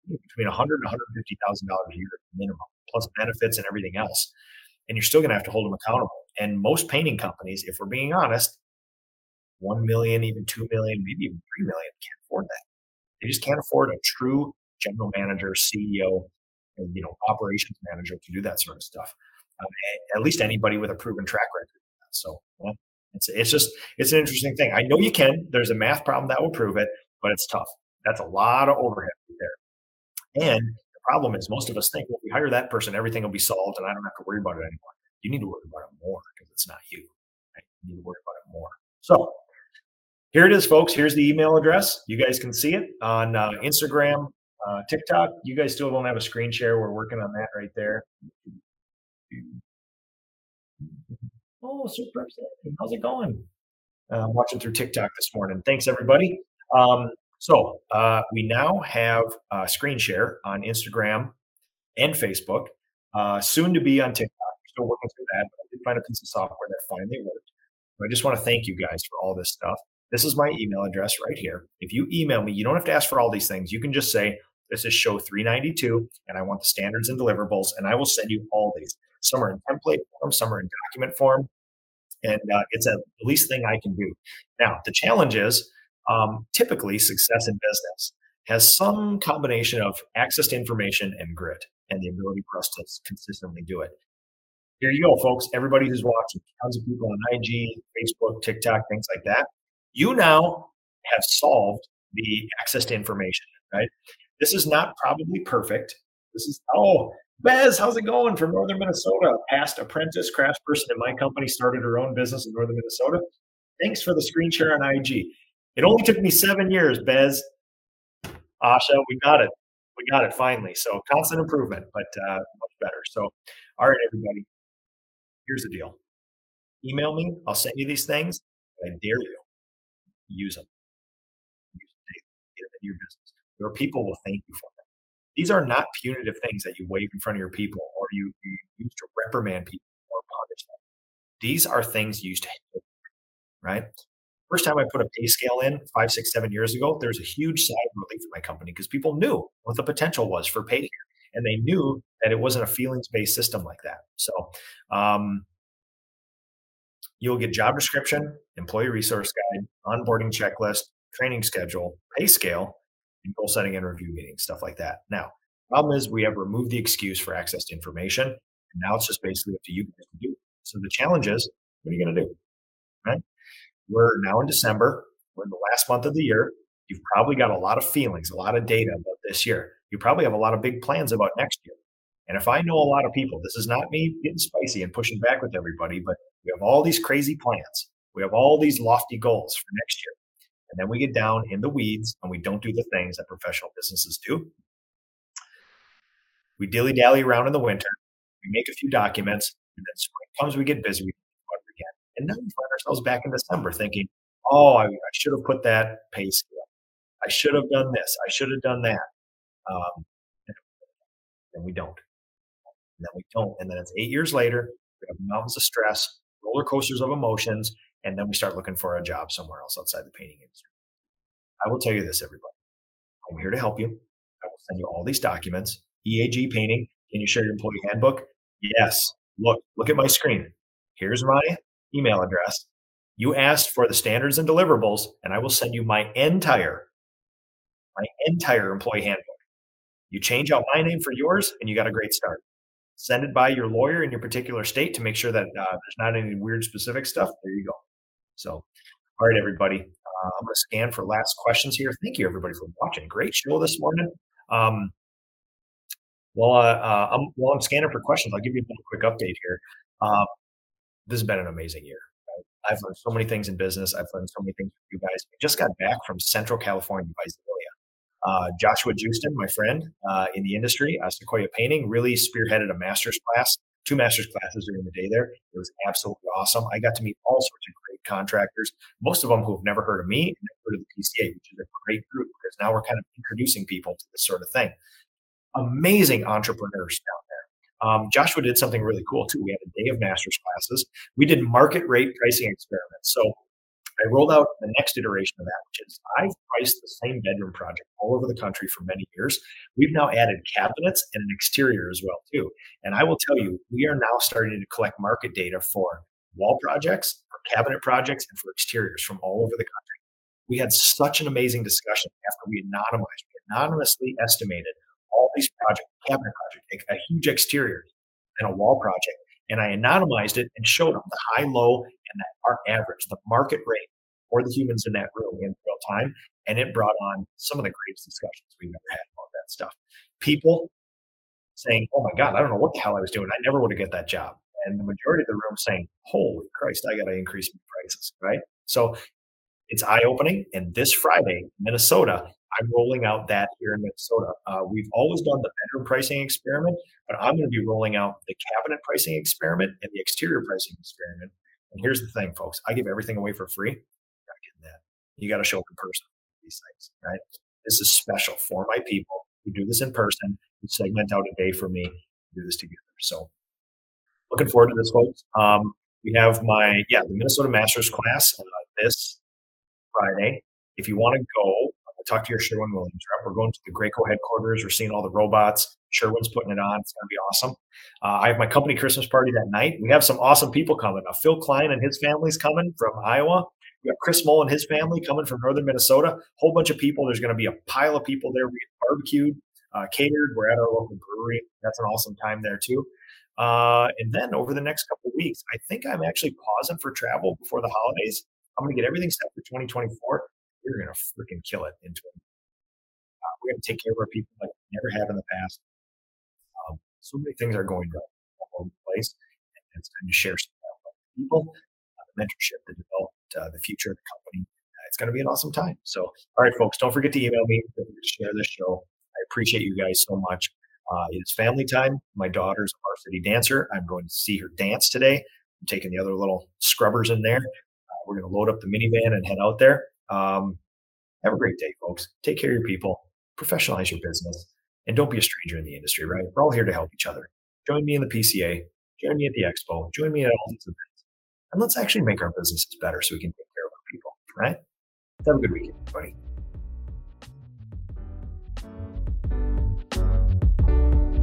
between 100 and 150 thousand dollars a year minimum, plus benefits and everything else, and you're still going to have to hold them accountable. And most painting companies, if we're being honest, one million, even two million, maybe even three million, can't afford that. They just can't afford a true general manager, CEO, you know operations manager to do that sort of stuff. Um, at least anybody with a proven track record. So it's it's just it's an interesting thing. I know you can. There's a math problem that will prove it, but it's tough. That's a lot of overhead there. And the problem is most of us think, well, if we hire that person, everything will be solved, and I don't have to worry about it anymore. You need to worry about it more because it's not you. Right? You need to worry about it more. So here it is, folks. Here's the email address. You guys can see it on uh, Instagram, uh, TikTok, you guys still don't have a screen share. We're working on that right there. Oh, super. How's it going? Uh, I'm watching through TikTok this morning. Thanks, everybody. Um, so uh, we now have a screen share on Instagram and Facebook, uh, soon to be on TikTok. We're still working through that, but I did find a piece of software that finally worked. I just want to thank you guys for all this stuff. This is my email address right here. If you email me, you don't have to ask for all these things. You can just say, this is show 392, and I want the standards and deliverables, and I will send you all these. Some are in template form, some are in document form, and uh, it's a, the least thing I can do. Now, the challenge is um, typically success in business has some combination of access to information and grit and the ability for us to consistently do it. Here you go, folks. Everybody who's watching, tons of people on IG, Facebook, TikTok, things like that. You now have solved the access to information, right? This is not probably perfect. This is, oh, Bez, how's it going from Northern Minnesota? Past apprentice craftsperson in my company started her own business in Northern Minnesota. Thanks for the screen share on IG. It only took me seven years, Bez. Asha, we got it. We got it finally. So constant improvement, but uh, much better. So, all right, everybody. Here's the deal. Email me. I'll send you these things. I dare you use them. Use them in your business. Your people will thank you for them. These are not punitive things that you wave in front of your people or you, you use to reprimand people or punish them. These are things used to help, right? First time I put a pay scale in five, six, seven years ago, there's a huge sigh of relief in my company because people knew what the potential was for pay here. And they knew that it wasn't a feelings based system like that. So, um, you'll get job description, employee resource guide, onboarding checklist, training schedule, pay scale, and goal setting and review meetings, stuff like that. Now, problem is we have removed the excuse for access to information. And now it's just basically up to you guys to do. So the challenge is, what are you going to do? Right? We're now in December. We're in the last month of the year. You've probably got a lot of feelings, a lot of data about this year. You probably have a lot of big plans about next year. And if I know a lot of people, this is not me getting spicy and pushing back with everybody, but we have all these crazy plans. We have all these lofty goals for next year. And then we get down in the weeds and we don't do the things that professional businesses do. We dilly dally around in the winter. We make a few documents. And then spring comes, we get busy. We. And then we find ourselves back in December thinking, oh, I, I should have put that pay scale. I should have done this. I should have done that. Um, and we don't. And then we don't. And then it's eight years later. We have mountains of stress, roller coasters of emotions, and then we start looking for a job somewhere else outside the painting industry. I will tell you this, everybody. I'm here to help you. I will send you all these documents. EAG painting. Can you share your employee handbook? Yes. Look, look at my screen. Here's my email address. You asked for the standards and deliverables, and I will send you my entire, my entire employee handbook. You change out my name for yours, and you got a great start. Send it by your lawyer in your particular state to make sure that uh, there's not any weird specific stuff. There you go. So, all right, everybody. Uh, I'm going to scan for last questions here. Thank you, everybody, for watching. Great show this morning. Um, while, uh, uh, I'm, while I'm scanning for questions, I'll give you a quick update here. Uh, this has been an amazing year. Right? I've learned so many things in business. I've learned so many things from you guys. We just got back from Central California Visalia. Uh, Joshua Justin, my friend uh, in the industry, uh, Sequoia Painting, really spearheaded a master's class two master's classes during the day there. It was absolutely awesome. I got to meet all sorts of great contractors, most of them who have never heard of me and never heard of the PCA, which is a great group because now we're kind of introducing people to this sort of thing. Amazing entrepreneurs there. Um, Joshua did something really cool too. We had a day of master's classes. We did market rate pricing experiments. So I rolled out the next iteration of that, which is I've priced the same bedroom project all over the country for many years. We've now added cabinets and an exterior as well too. And I will tell you, we are now starting to collect market data for wall projects, for cabinet projects, and for exteriors from all over the country. We had such an amazing discussion after we anonymized, we anonymously estimated all these projects, cabinet project, a huge exterior, and a wall project and I anonymized it and showed them the high, low, and our average, the market rate for the humans in that room in real time. And it brought on some of the greatest discussions we've ever had about that stuff. People saying, Oh my God, I don't know what the hell I was doing. I never would have get that job. And the majority of the room saying, Holy Christ, I got to increase my prices. Right. So it's eye opening. And this Friday, Minnesota, I'm rolling out that here in Minnesota. Uh, we've always done the bedroom pricing experiment, but I'm going to be rolling out the cabinet pricing experiment and the exterior pricing experiment. And here's the thing, folks: I give everything away for free. Not getting that. You got to show up in person. These things, right? This is special for my people who do this in person. Who segment out a day for me. Do this together. So, looking forward to this, folks. Um, we have my yeah the Minnesota Masters class uh, this Friday. If you want to go, talk to your Sherwin Williams rep. We're going to the Graco headquarters. We're seeing all the robots. Sherwin's putting it on. It's going to be awesome. Uh, I have my company Christmas party that night. We have some awesome people coming. Now, Phil Klein and his family's coming from Iowa. We got Chris Mole and his family coming from northern Minnesota. Whole bunch of people. There's going to be a pile of people there. We get barbecued, uh, catered. We're at our local brewery. That's an awesome time there too. Uh, and then over the next couple weeks, I think I'm actually pausing for travel before the holidays. I'm going to get everything set for 2024. We're going to freaking kill it in 20. Uh, we're going to take care of our people like we never have in the past. Um, so many things are going right all over the place, and it's time to share some with people, uh, the mentorship, the development, uh, the future of the company. Uh, it's going to be an awesome time. So, all right, folks, don't forget to email me, to share this show. I appreciate you guys so much. Uh, it's family time. My daughter's a varsity dancer. I'm going to see her dance today. I'm taking the other little scrubbers in there. Uh, we're going to load up the minivan and head out there. Um, have a great day, folks. Take care of your people, professionalize your business, and don't be a stranger in the industry, right? We're all here to help each other. Join me in the PCA, join me at the expo, join me at all these events, and let's actually make our businesses better so we can take care of our people, right? Have a good weekend, everybody.